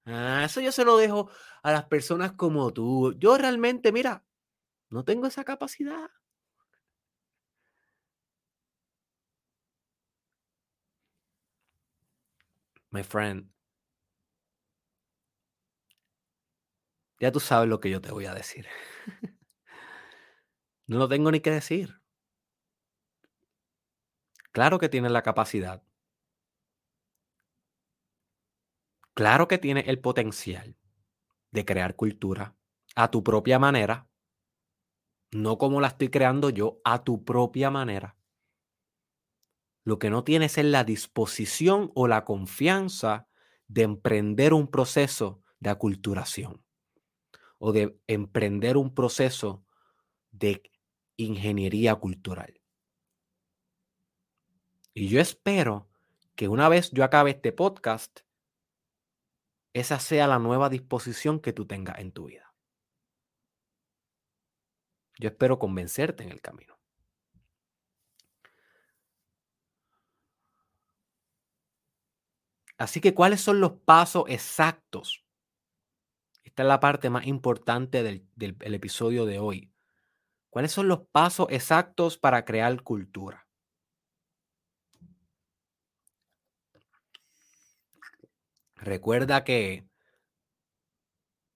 Ah, eso yo se lo dejo a las personas como tú. Yo realmente, mira, no tengo esa capacidad. My friend, Ya tú sabes lo que yo te voy a decir. no lo tengo ni que decir. Claro que tienes la capacidad. Claro que tienes el potencial de crear cultura a tu propia manera, no como la estoy creando yo, a tu propia manera. Lo que no tienes es la disposición o la confianza de emprender un proceso de aculturación o de emprender un proceso de ingeniería cultural. Y yo espero que una vez yo acabe este podcast, esa sea la nueva disposición que tú tengas en tu vida. Yo espero convencerte en el camino. Así que, ¿cuáles son los pasos exactos esta es la parte más importante del, episodio de hoy. ¿Cuáles son los pasos exactos para crear cultura? Recuerda que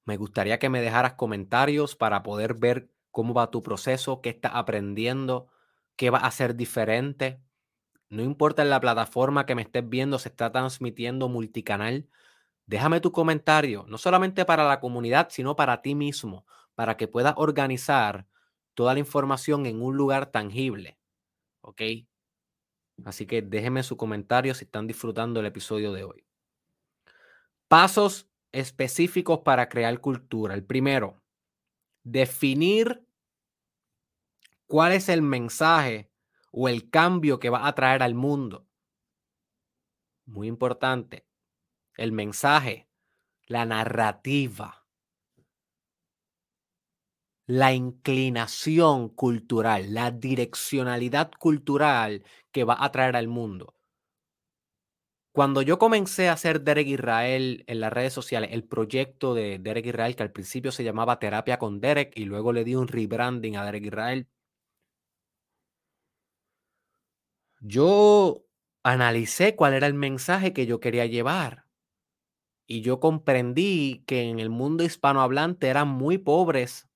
me gustaría que me dejaras comentarios para poder ver cómo va tu proceso, qué estás aprendiendo, qué va a ser diferente. No importa en la plataforma que me estés viendo, se está transmitiendo multicanal. Déjame tu comentario, no solamente para la comunidad, sino para ti mismo, para que puedas organizar toda la información en un lugar tangible. ¿Ok? Así que déjenme su comentario si están disfrutando el episodio de hoy. Pasos específicos para crear cultura. El primero, definir cuál es el mensaje o el cambio que va a traer al mundo. Muy importante. El mensaje, la narrativa, la inclinación cultural, la direccionalidad cultural que va a traer al mundo. Cuando yo comencé a hacer Derek Israel en las redes sociales, el proyecto de Derek Israel, que al principio se llamaba Terapia con Derek y luego le di un rebranding a Derek Israel, yo analicé cuál era el mensaje que yo quería llevar. Y yo comprendí que en el mundo hispanohablante eran muy pobres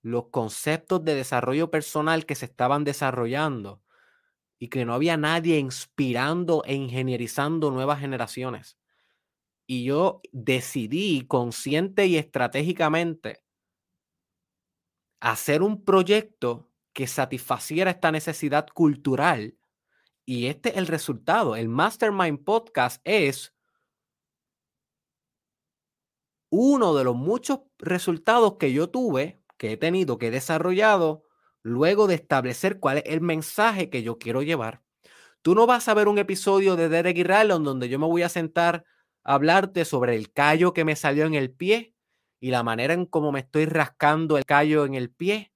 los conceptos de desarrollo personal que se estaban desarrollando y que no había nadie inspirando e ingenierizando nuevas generaciones. Y yo decidí consciente y estratégicamente hacer un proyecto que satisfaciera esta necesidad cultural. Y este es el resultado. El Mastermind Podcast es uno de los muchos resultados que yo tuve, que he tenido, que he desarrollado luego de establecer cuál es el mensaje que yo quiero llevar. Tú no vas a ver un episodio de Derek Israel donde yo me voy a sentar a hablarte sobre el callo que me salió en el pie y la manera en cómo me estoy rascando el callo en el pie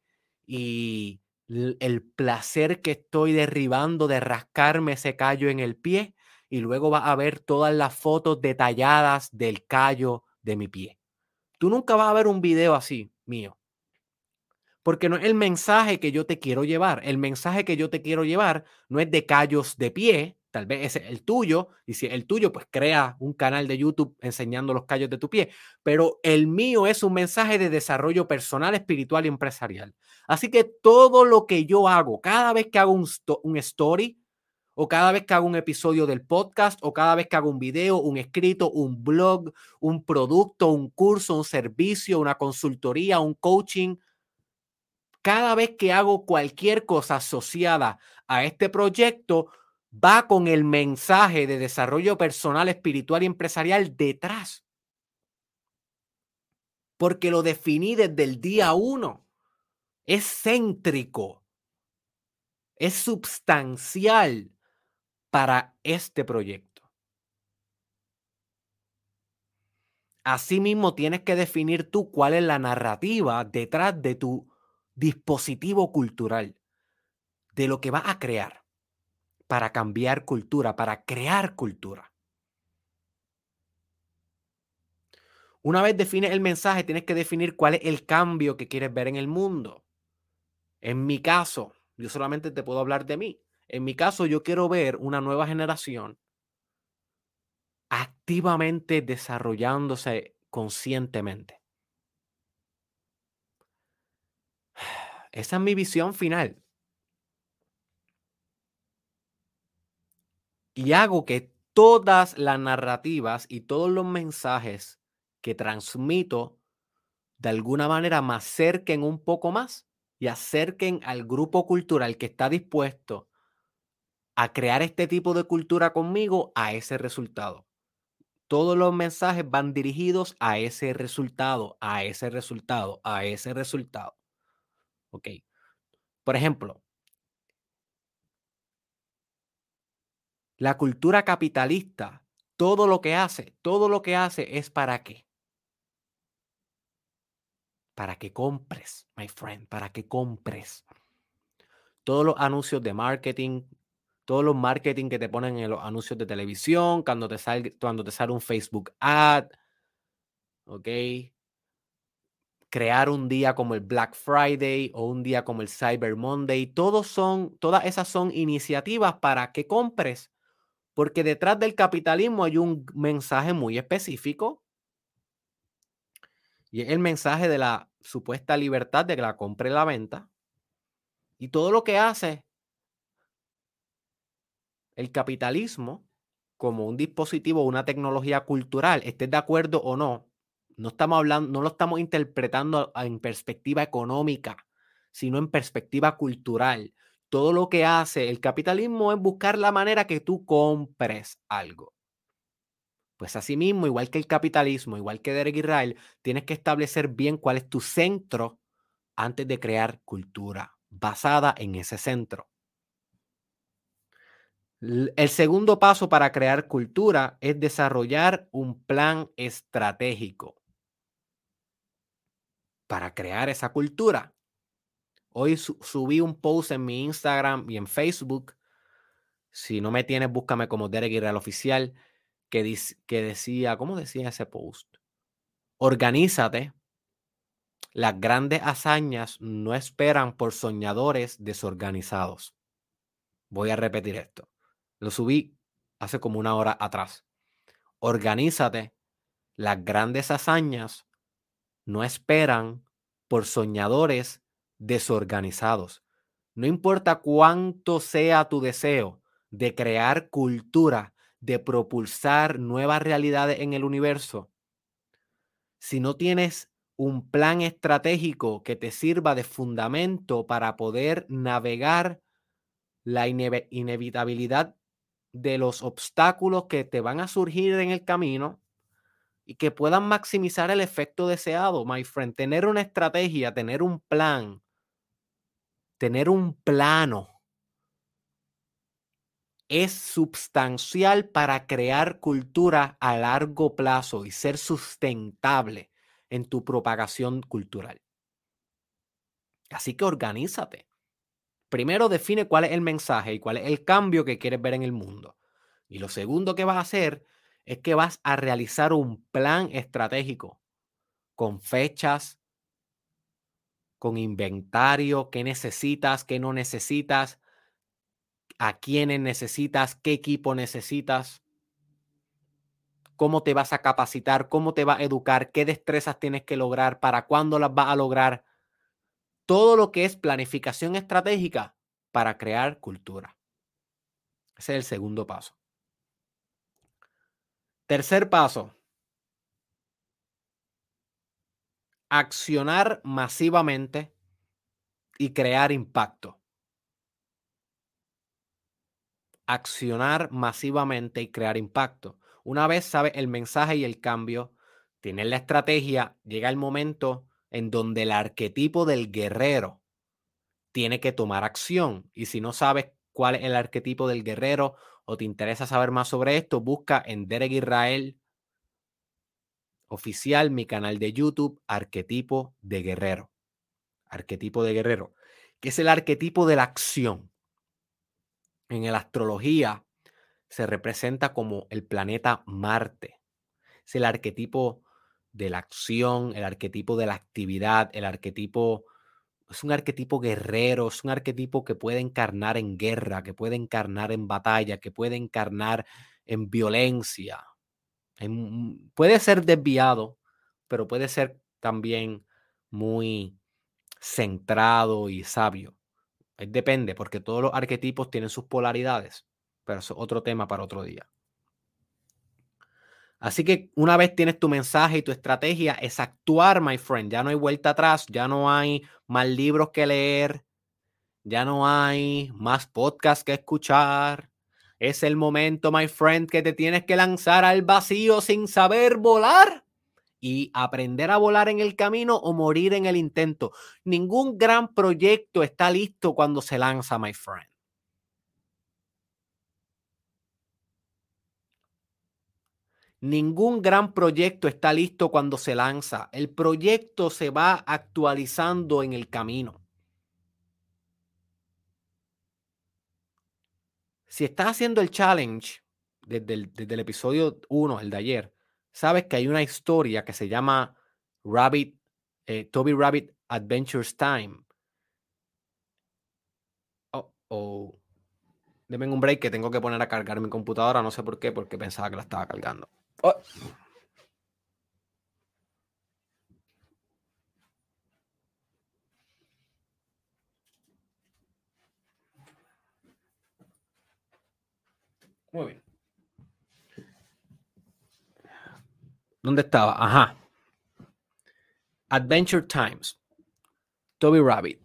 y el placer que estoy derribando de rascarme ese callo en el pie y luego vas a ver todas las fotos detalladas del callo de mi pie. Tú nunca vas a ver un video así mío porque no es el mensaje que yo te quiero llevar. El mensaje que yo te quiero llevar no es de callos de pie, tal vez ese es el tuyo, y si es el tuyo, pues crea un canal de YouTube enseñando los callos de tu pie, pero el mío es un mensaje de desarrollo personal, espiritual y empresarial. Así que todo lo que yo hago, cada vez que hago un, un story, o cada vez que hago un episodio del podcast, o cada vez que hago un video, un escrito, un blog, un producto, un curso, un servicio, una consultoría, un coaching, cada vez que hago cualquier cosa asociada a este proyecto, va con el mensaje de desarrollo personal, espiritual y empresarial detrás. Porque lo definí desde el día uno. Es céntrico. Es substancial para este proyecto. Asimismo, tienes que definir tú cuál es la narrativa detrás de tu dispositivo cultural de lo que va a crear para cambiar cultura, para crear cultura. Una vez defines el mensaje, tienes que definir cuál es el cambio que quieres ver en el mundo. En mi caso, yo solamente te puedo hablar de mí. En mi caso, yo quiero ver una nueva generación activamente desarrollándose conscientemente. [sighs] Esa es mi visión final. Y hago que todas las narrativas y todos los mensajes que transmito de alguna manera me acerquen un poco más y acerquen al grupo cultural que está dispuesto a crear este tipo de cultura conmigo a ese resultado. Todos los mensajes van dirigidos a ese resultado, a ese resultado, a ese resultado. Ok. Por ejemplo, la cultura capitalista, todo lo que hace, todo lo que hace es para qué? Para que compres, my friend, para que compres. Todos los anuncios de marketing, todos los marketing que te ponen en los anuncios de televisión, cuando te sale, cuando te sale un Facebook ad, ¿ok? crear un día como el Black Friday o un día como el Cyber Monday, todos son, todas esas son iniciativas para que compres, porque detrás del capitalismo hay un mensaje muy específico y es el mensaje de la supuesta libertad de que la compre y la venta. Y todo lo que hace el capitalismo como un dispositivo, una tecnología cultural, estés de acuerdo o no, no estamos hablando, no lo estamos interpretando en perspectiva económica, sino en perspectiva cultural. Todo lo que hace el capitalismo es buscar la manera que tú compres algo. Pues asimismo, igual que el capitalismo, igual que Derek Israel, tienes que establecer bien cuál es tu centro antes de crear cultura basada en ese centro. El segundo paso para crear cultura es desarrollar un plan estratégico para crear esa cultura. Hoy subí un post en mi Instagram y en Facebook. Si no me tienes, búscame como Derek Israel Oficial que, que decía, ¿cómo decía ese post? Organízate. Las grandes hazañas no esperan por soñadores desorganizados. Voy a repetir esto. Lo subí hace como una hora atrás. Organízate. Las grandes hazañas no esperan por soñadores desorganizados. No importa cuánto sea tu deseo de crear cultura de propulsar nuevas realidades en el universo, si no tienes un plan estratégico que te sirva de fundamento para poder navegar la inevitabilidad de los obstáculos que te van a surgir en el camino y que puedan maximizar el efecto deseado, my friend. Tener una estrategia, tener un plan, tener un plano es sustancial para crear cultura a largo plazo y ser sustentable en tu propagación cultural. Así que organízate. Primero define cuál es el mensaje y cuál es el cambio que quieres ver en el mundo. Y lo segundo que vas a hacer es que vas a realizar un plan estratégico con fechas, con inventario, qué necesitas, qué no necesitas, a quiénes necesitas, qué equipo necesitas, cómo te vas a capacitar, cómo te va a educar, qué destrezas tienes que lograr, para cuándo las vas a lograr. Todo lo que es planificación estratégica para crear cultura. Ese es el segundo paso. Tercer paso. Accionar masivamente y crear impacto. accionar masivamente y crear impacto. Una vez sabes el mensaje y el cambio, tienes la estrategia, llega el momento en donde el arquetipo del guerrero tiene que tomar acción. Y si no sabes cuál es el arquetipo del guerrero o te interesa saber más sobre esto, busca en Derek Israel oficial, mi canal de YouTube, arquetipo de guerrero. Arquetipo de guerrero, que es el arquetipo de la acción en la astrología se representa como el planeta Marte. Es el arquetipo de la acción, el arquetipo de la actividad, el arquetipo, es un arquetipo guerrero, es un arquetipo que puede encarnar en guerra, que puede encarnar en batalla, que puede encarnar en violencia. puede ser desviado, pero puede ser también muy centrado y sabio. Eh, depende, porque todos los arquetipos tienen sus polaridades, pero es otro tema para otro día. Así que una vez tienes tu mensaje y tu estrategia, es actuar, my friend. Ya no hay vuelta atrás, ya no hay más libros que leer, ya no hay más podcasts que escuchar. Es el momento, my friend, que te tienes que lanzar al vacío sin saber volar y aprender a volar en el camino o morir en el intento. Ningún gran proyecto está listo cuando se lanza, my friend. Ningún gran proyecto está listo cuando se lanza. El proyecto se va actualizando en el camino. Si estás haciendo el challenge desde el, episodio 1, el de ayer, sabes que hay una historia que se llama Rabbit, eh, Toby Rabbit Adventures Time. Oh, oh. Deme un break que tengo que poner a cargar mi computadora. No sé por qué, porque pensaba que la estaba cargando. Oh. Muy bien. ¿Dónde estaba? Ajá. Adventure Times. Toby Rabbit.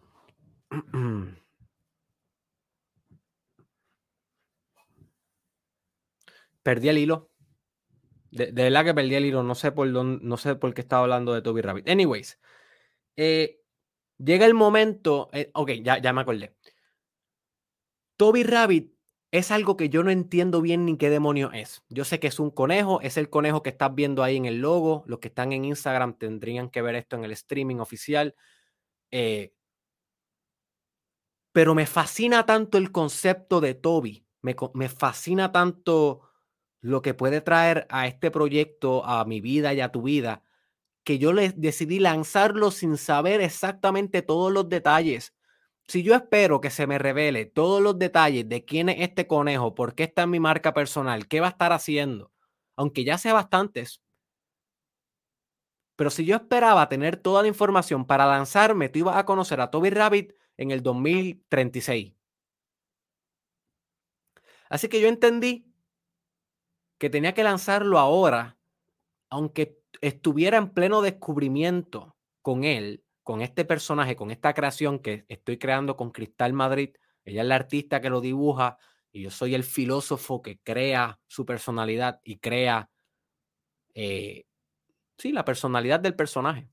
[clears throat] Perdí el hilo. De, verdad que perdí el hilo. No sé por no sé por qué estaba hablando de Toby Rabbit. Anyways, eh, llega el momento. Eh, ok, ya, ya me acordé. Toby Rabbit es algo que yo no entiendo bien ni qué demonio es. Yo sé que es un conejo, es el conejo que estás viendo ahí en el logo. Los que están en Instagram tendrían que ver esto en el streaming oficial. Eh, pero me fascina tanto el concepto de Toby. Me, me fascina tanto lo que puede traer a este proyecto, a mi vida y a tu vida, que yo les decidí lanzarlo sin saber exactamente todos los detalles. Si yo espero que se me revele todos los detalles de quién es este conejo, por qué está en mi marca personal, qué va a estar haciendo, aunque ya sé bastantes, pero si yo esperaba tener toda la información para lanzarme, tú ibas a conocer a Toby Rabbit en el 2036. Así que yo entendí que tenía que lanzarlo ahora, aunque estuviera en pleno descubrimiento con él, con este personaje, con esta creación que estoy creando con Cristal Madrid. Ella es la artista que lo dibuja y yo soy el filósofo que crea su personalidad y crea, eh, sí, la personalidad del personaje.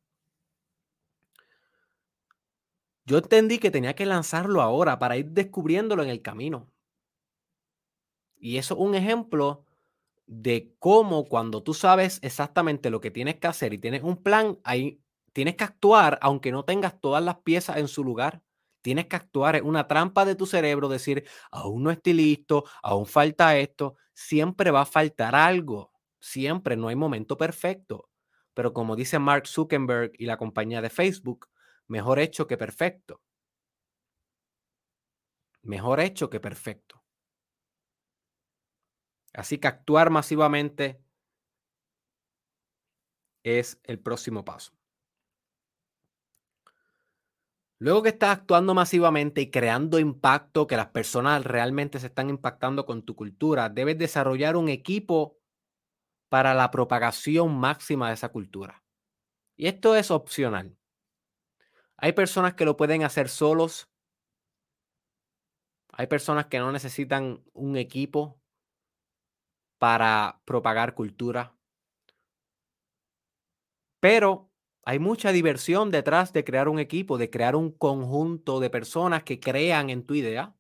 Yo entendí que tenía que lanzarlo ahora para ir descubriéndolo en el camino. Y eso es un ejemplo de cómo cuando tú sabes exactamente lo que tienes que hacer y tienes un plan, ahí tienes que actuar aunque no tengas todas las piezas en su lugar. Tienes que actuar, es una trampa de tu cerebro decir, aún no estoy listo, aún falta esto, siempre va a faltar algo, siempre no hay momento perfecto. Pero como dice Mark Zuckerberg y la compañía de Facebook, mejor hecho que perfecto. Mejor hecho que perfecto. Así que actuar masivamente es el próximo paso. Luego que estás actuando masivamente y creando impacto, que las personas realmente se están impactando con tu cultura, debes desarrollar un equipo para la propagación máxima de esa cultura. Y esto es opcional. Hay personas que lo pueden hacer solos. Hay personas que no necesitan un equipo para propagar cultura. Pero hay mucha diversión detrás de crear un equipo, de crear un conjunto de personas que crean en tu idea,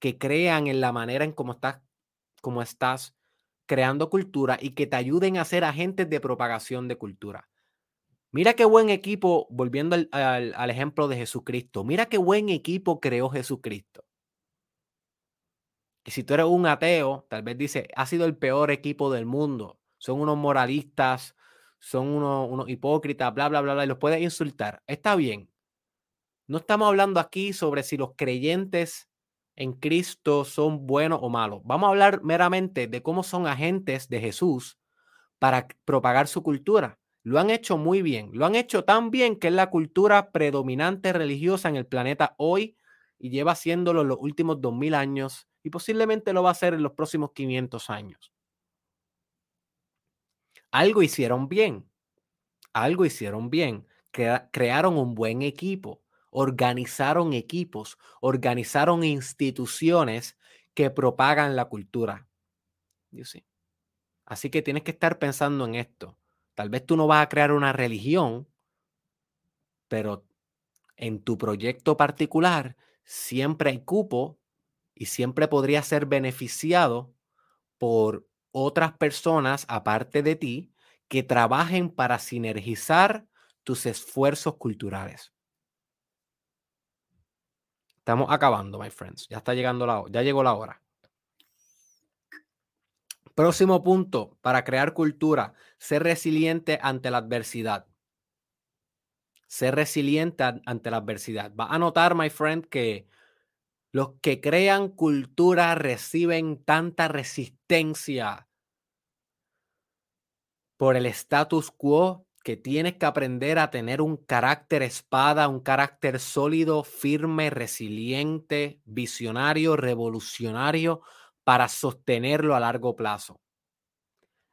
que crean en la manera en cómo estás, cómo estás creando cultura y que te ayuden a ser agentes de propagación de cultura. Mira qué buen equipo, volviendo al, al ejemplo de Jesucristo, mira qué buen equipo creó Jesucristo. Y si tú eres un ateo, tal vez dice, ha sido el peor equipo del mundo. Son unos moralistas, son unos, hipócritas, bla, bla, bla, bla, y los puedes insultar. Está bien. No estamos hablando aquí sobre si los creyentes en Cristo son buenos o malos. Vamos a hablar meramente de cómo son agentes de Jesús para propagar su cultura. Lo han hecho muy bien. Lo han hecho tan bien que es la cultura predominante religiosa en el planeta hoy y lleva haciéndolo los últimos 2000 años y posiblemente lo va a hacer en los próximos 500 años. Algo hicieron bien, algo hicieron bien, crearon un buen equipo, organizaron equipos, organizaron instituciones que propagan la cultura. Así que tienes que estar pensando en esto. Tal vez tú no vas a crear una religión, pero en tu proyecto particular siempre hay cupo y siempre podría ser beneficiado por otras personas aparte de ti que trabajen para sinergizar tus esfuerzos culturales. Estamos acabando, my friends. Ya está llegando la ya llegó la hora. Próximo punto para crear cultura, ser resiliente ante la adversidad. Ser resiliente ante la adversidad. Va a notar, my friend, que los que crean cultura reciben tanta resistencia por el status quo que tienes que aprender a tener un carácter espada, un carácter sólido, firme, resiliente, visionario, revolucionario para sostenerlo a largo plazo.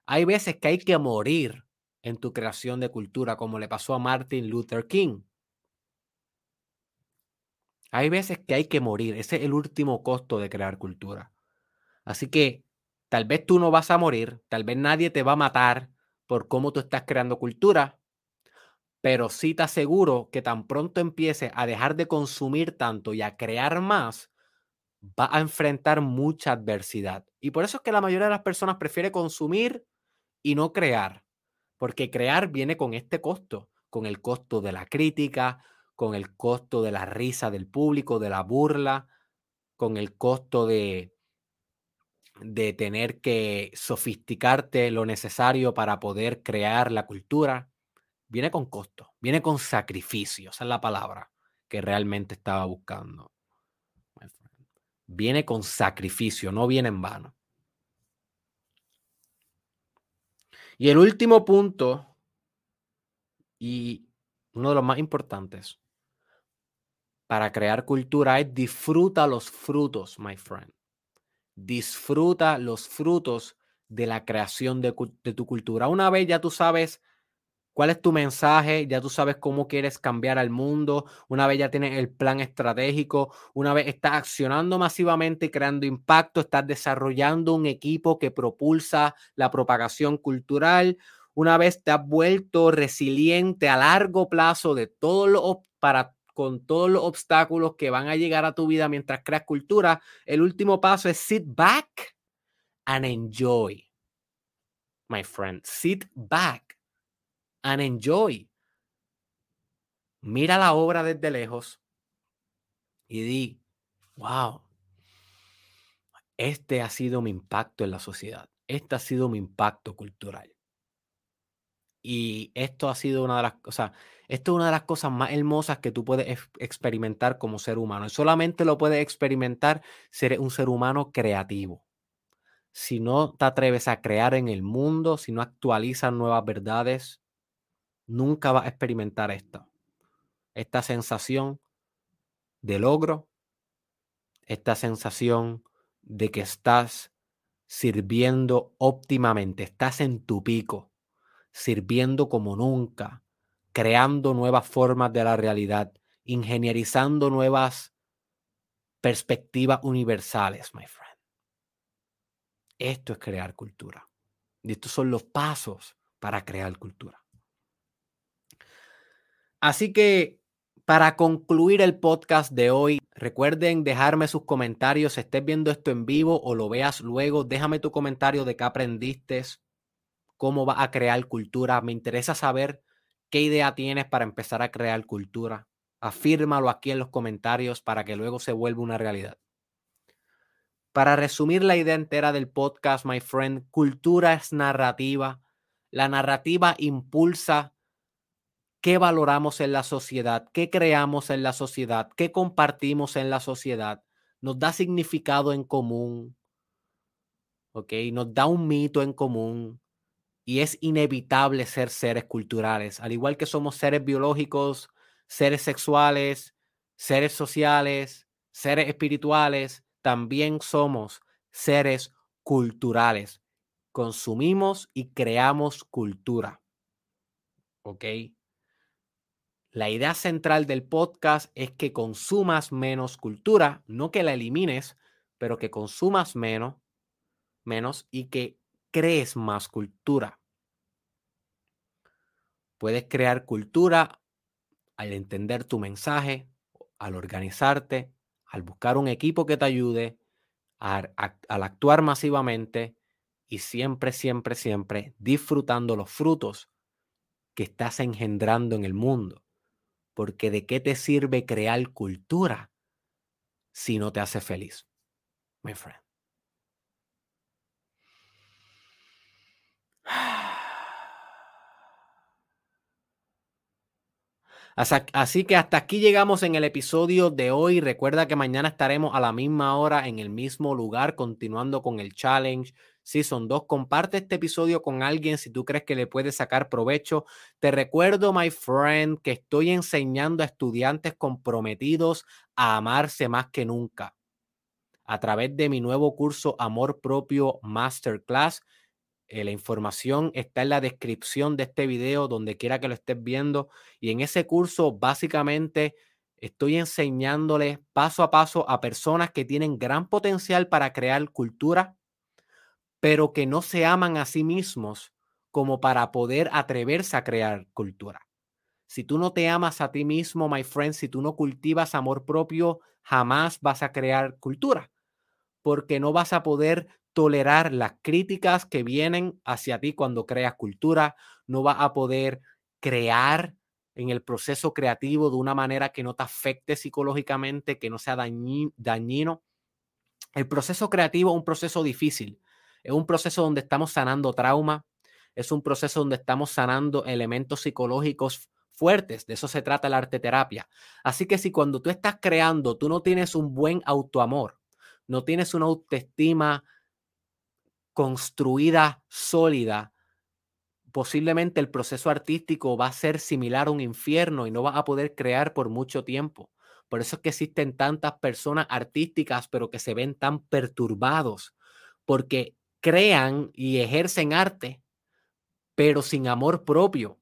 Hay veces que hay que morir en tu creación de cultura, como le pasó a Martin Luther King. Hay veces que hay que morir. Ese es el último costo de crear cultura. Así que Tal vez tú no vas a morir, tal vez nadie te va a matar por cómo tú estás creando cultura, pero sí te aseguro que tan pronto empieces a dejar de consumir tanto y a crear más, va a enfrentar mucha adversidad. Y por eso es que la mayoría de las personas prefiere consumir y no crear, porque crear viene con este costo, con el costo de la crítica, con el costo de la risa del público, de la burla, con el costo de, de tener que sofisticarte lo necesario para poder crear la cultura. Viene con costo, viene con sacrificio, esa es la palabra que realmente estaba buscando. Viene con sacrificio, no viene en vano. Y el último punto, y uno de los más importantes para crear cultura es disfruta los frutos, my friend. Disfruta los frutos de la creación de, tu cultura. Una vez ya tú sabes cuál es tu mensaje, ya tú sabes cómo quieres cambiar al mundo, una vez ya tienes el plan estratégico, una vez estás accionando masivamente creando impacto, estás desarrollando un equipo que propulsa la propagación cultural, una vez te has vuelto resiliente a largo plazo de todo lo para con todos los obstáculos que van a llegar a tu vida mientras creas cultura, el último paso es sit back and enjoy. My friend, sit back and enjoy. Mira la obra desde lejos y di, wow, este ha sido mi impacto en la sociedad, este ha sido mi impacto cultural. Y esto ha sido una de las cosas, esto es una de las cosas más hermosas que tú puedes experimentar como ser humano. Y solamente lo puedes experimentar si eres un ser humano creativo. Si no te atreves a crear en el mundo, si no actualizas nuevas verdades, nunca vas a experimentar esto. Esta sensación de logro, esta sensación de que estás sirviendo óptimamente, estás en tu pico, sirviendo como nunca, creando nuevas formas de la realidad, ingenierizando nuevas perspectivas universales, my friend. Esto es crear cultura. Y estos son los pasos para crear cultura. Así que para concluir el podcast de hoy, recuerden dejarme sus comentarios. Si estés viendo esto en vivo o lo veas luego, déjame tu comentario de qué aprendiste, cómo va a crear cultura. Me interesa saber qué idea tienes para empezar a crear cultura. Afírmalo aquí en los comentarios para que luego se vuelva una realidad. Para resumir la idea entera del podcast, my friend, cultura es narrativa. La narrativa impulsa qué valoramos en la sociedad, qué creamos en la sociedad, qué compartimos en la sociedad, nos da significado en común, ¿ok? Nos da un mito en común y es inevitable ser seres culturales, al igual que somos seres biológicos, seres sexuales, seres sociales, seres espirituales, también somos seres culturales. Consumimos y creamos cultura. ¿Ok? La idea central del podcast es que consumas menos cultura, no que la elimines, pero que consumas menos, menos y que crees más cultura. Puedes crear cultura al entender tu mensaje, al organizarte, al buscar un equipo que te ayude, al, actuar masivamente y siempre, siempre, siempre disfrutando los frutos que estás engendrando en el mundo porque ¿de qué te sirve crear cultura si no te hace feliz, my friend? Así que hasta aquí llegamos en el episodio de hoy. Recuerda que mañana estaremos a la misma hora en el mismo lugar continuando con el challenge son dos Comparte este episodio con alguien si tú crees que le puede sacar provecho. Te recuerdo, my friend, que estoy enseñando a estudiantes comprometidos a amarse más que nunca a través de mi nuevo curso Amor Propio Masterclass. Eh, la información está en la descripción de este video, donde quiera que lo estés viendo. Y en ese curso, básicamente, estoy enseñándole paso a paso a personas que tienen gran potencial para crear cultura pero que no se aman a sí mismos como para poder atreverse a crear cultura. Si tú no te amas a ti mismo, my friend, si tú no cultivas amor propio, jamás vas a crear cultura, porque no vas a poder tolerar las críticas que vienen hacia ti cuando creas cultura, no vas a poder crear en el proceso creativo de una manera que no te afecte psicológicamente, que no sea dañino. El proceso creativo es un proceso difícil, es un proceso donde estamos sanando trauma, es un proceso donde estamos sanando elementos psicológicos fuertes. De eso se trata la arte terapia. Así que si cuando tú estás creando, tú no tienes un buen autoamor, no tienes una autoestima construida, sólida, posiblemente el proceso artístico va a ser similar a un infierno y no vas a poder crear por mucho tiempo. Por eso es que existen tantas personas artísticas, pero que se ven tan perturbados, porque crean y ejercen arte, pero sin amor propio.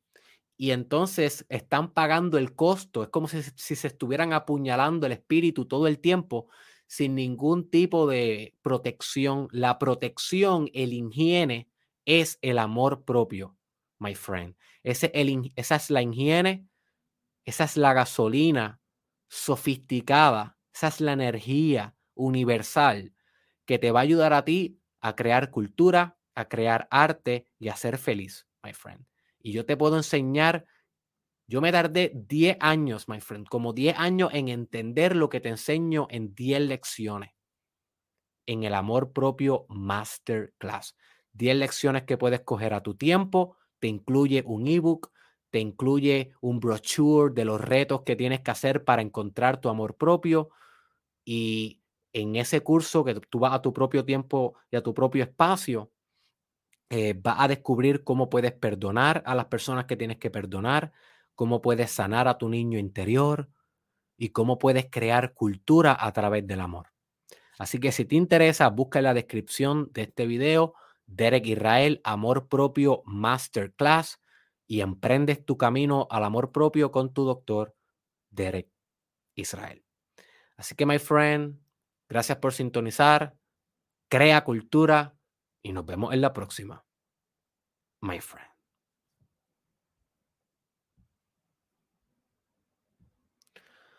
Y entonces están pagando el costo. Es como si, se estuvieran apuñalando el espíritu todo el tiempo sin ningún tipo de protección. La protección, el higiene, es el amor propio, my friend. Ese, el, esa es la higiene, esa es la gasolina sofisticada, esa es la energía universal que te va a ayudar a ti a crear cultura, a crear arte y a ser feliz, my friend. Y yo te puedo enseñar, yo me tardé 10 años, my friend, como 10 años en entender lo que te enseño en 10 lecciones en el amor propio masterclass. 10 lecciones que puedes coger a tu tiempo, te incluye un ebook, te incluye un brochure de los retos que tienes que hacer para encontrar tu amor propio y en ese curso que tú vas a tu propio tiempo y a tu propio espacio, eh, vas a descubrir cómo puedes perdonar a las personas que tienes que perdonar, cómo puedes sanar a tu niño interior y cómo puedes crear cultura a través del amor. Así que si te interesa, busca en la descripción de este video Derek Israel, Amor Propio Masterclass y emprendes tu camino al amor propio con tu doctor Derek Israel. Así que, my friend, gracias por sintonizar, crea cultura y nos vemos en la próxima, my friend.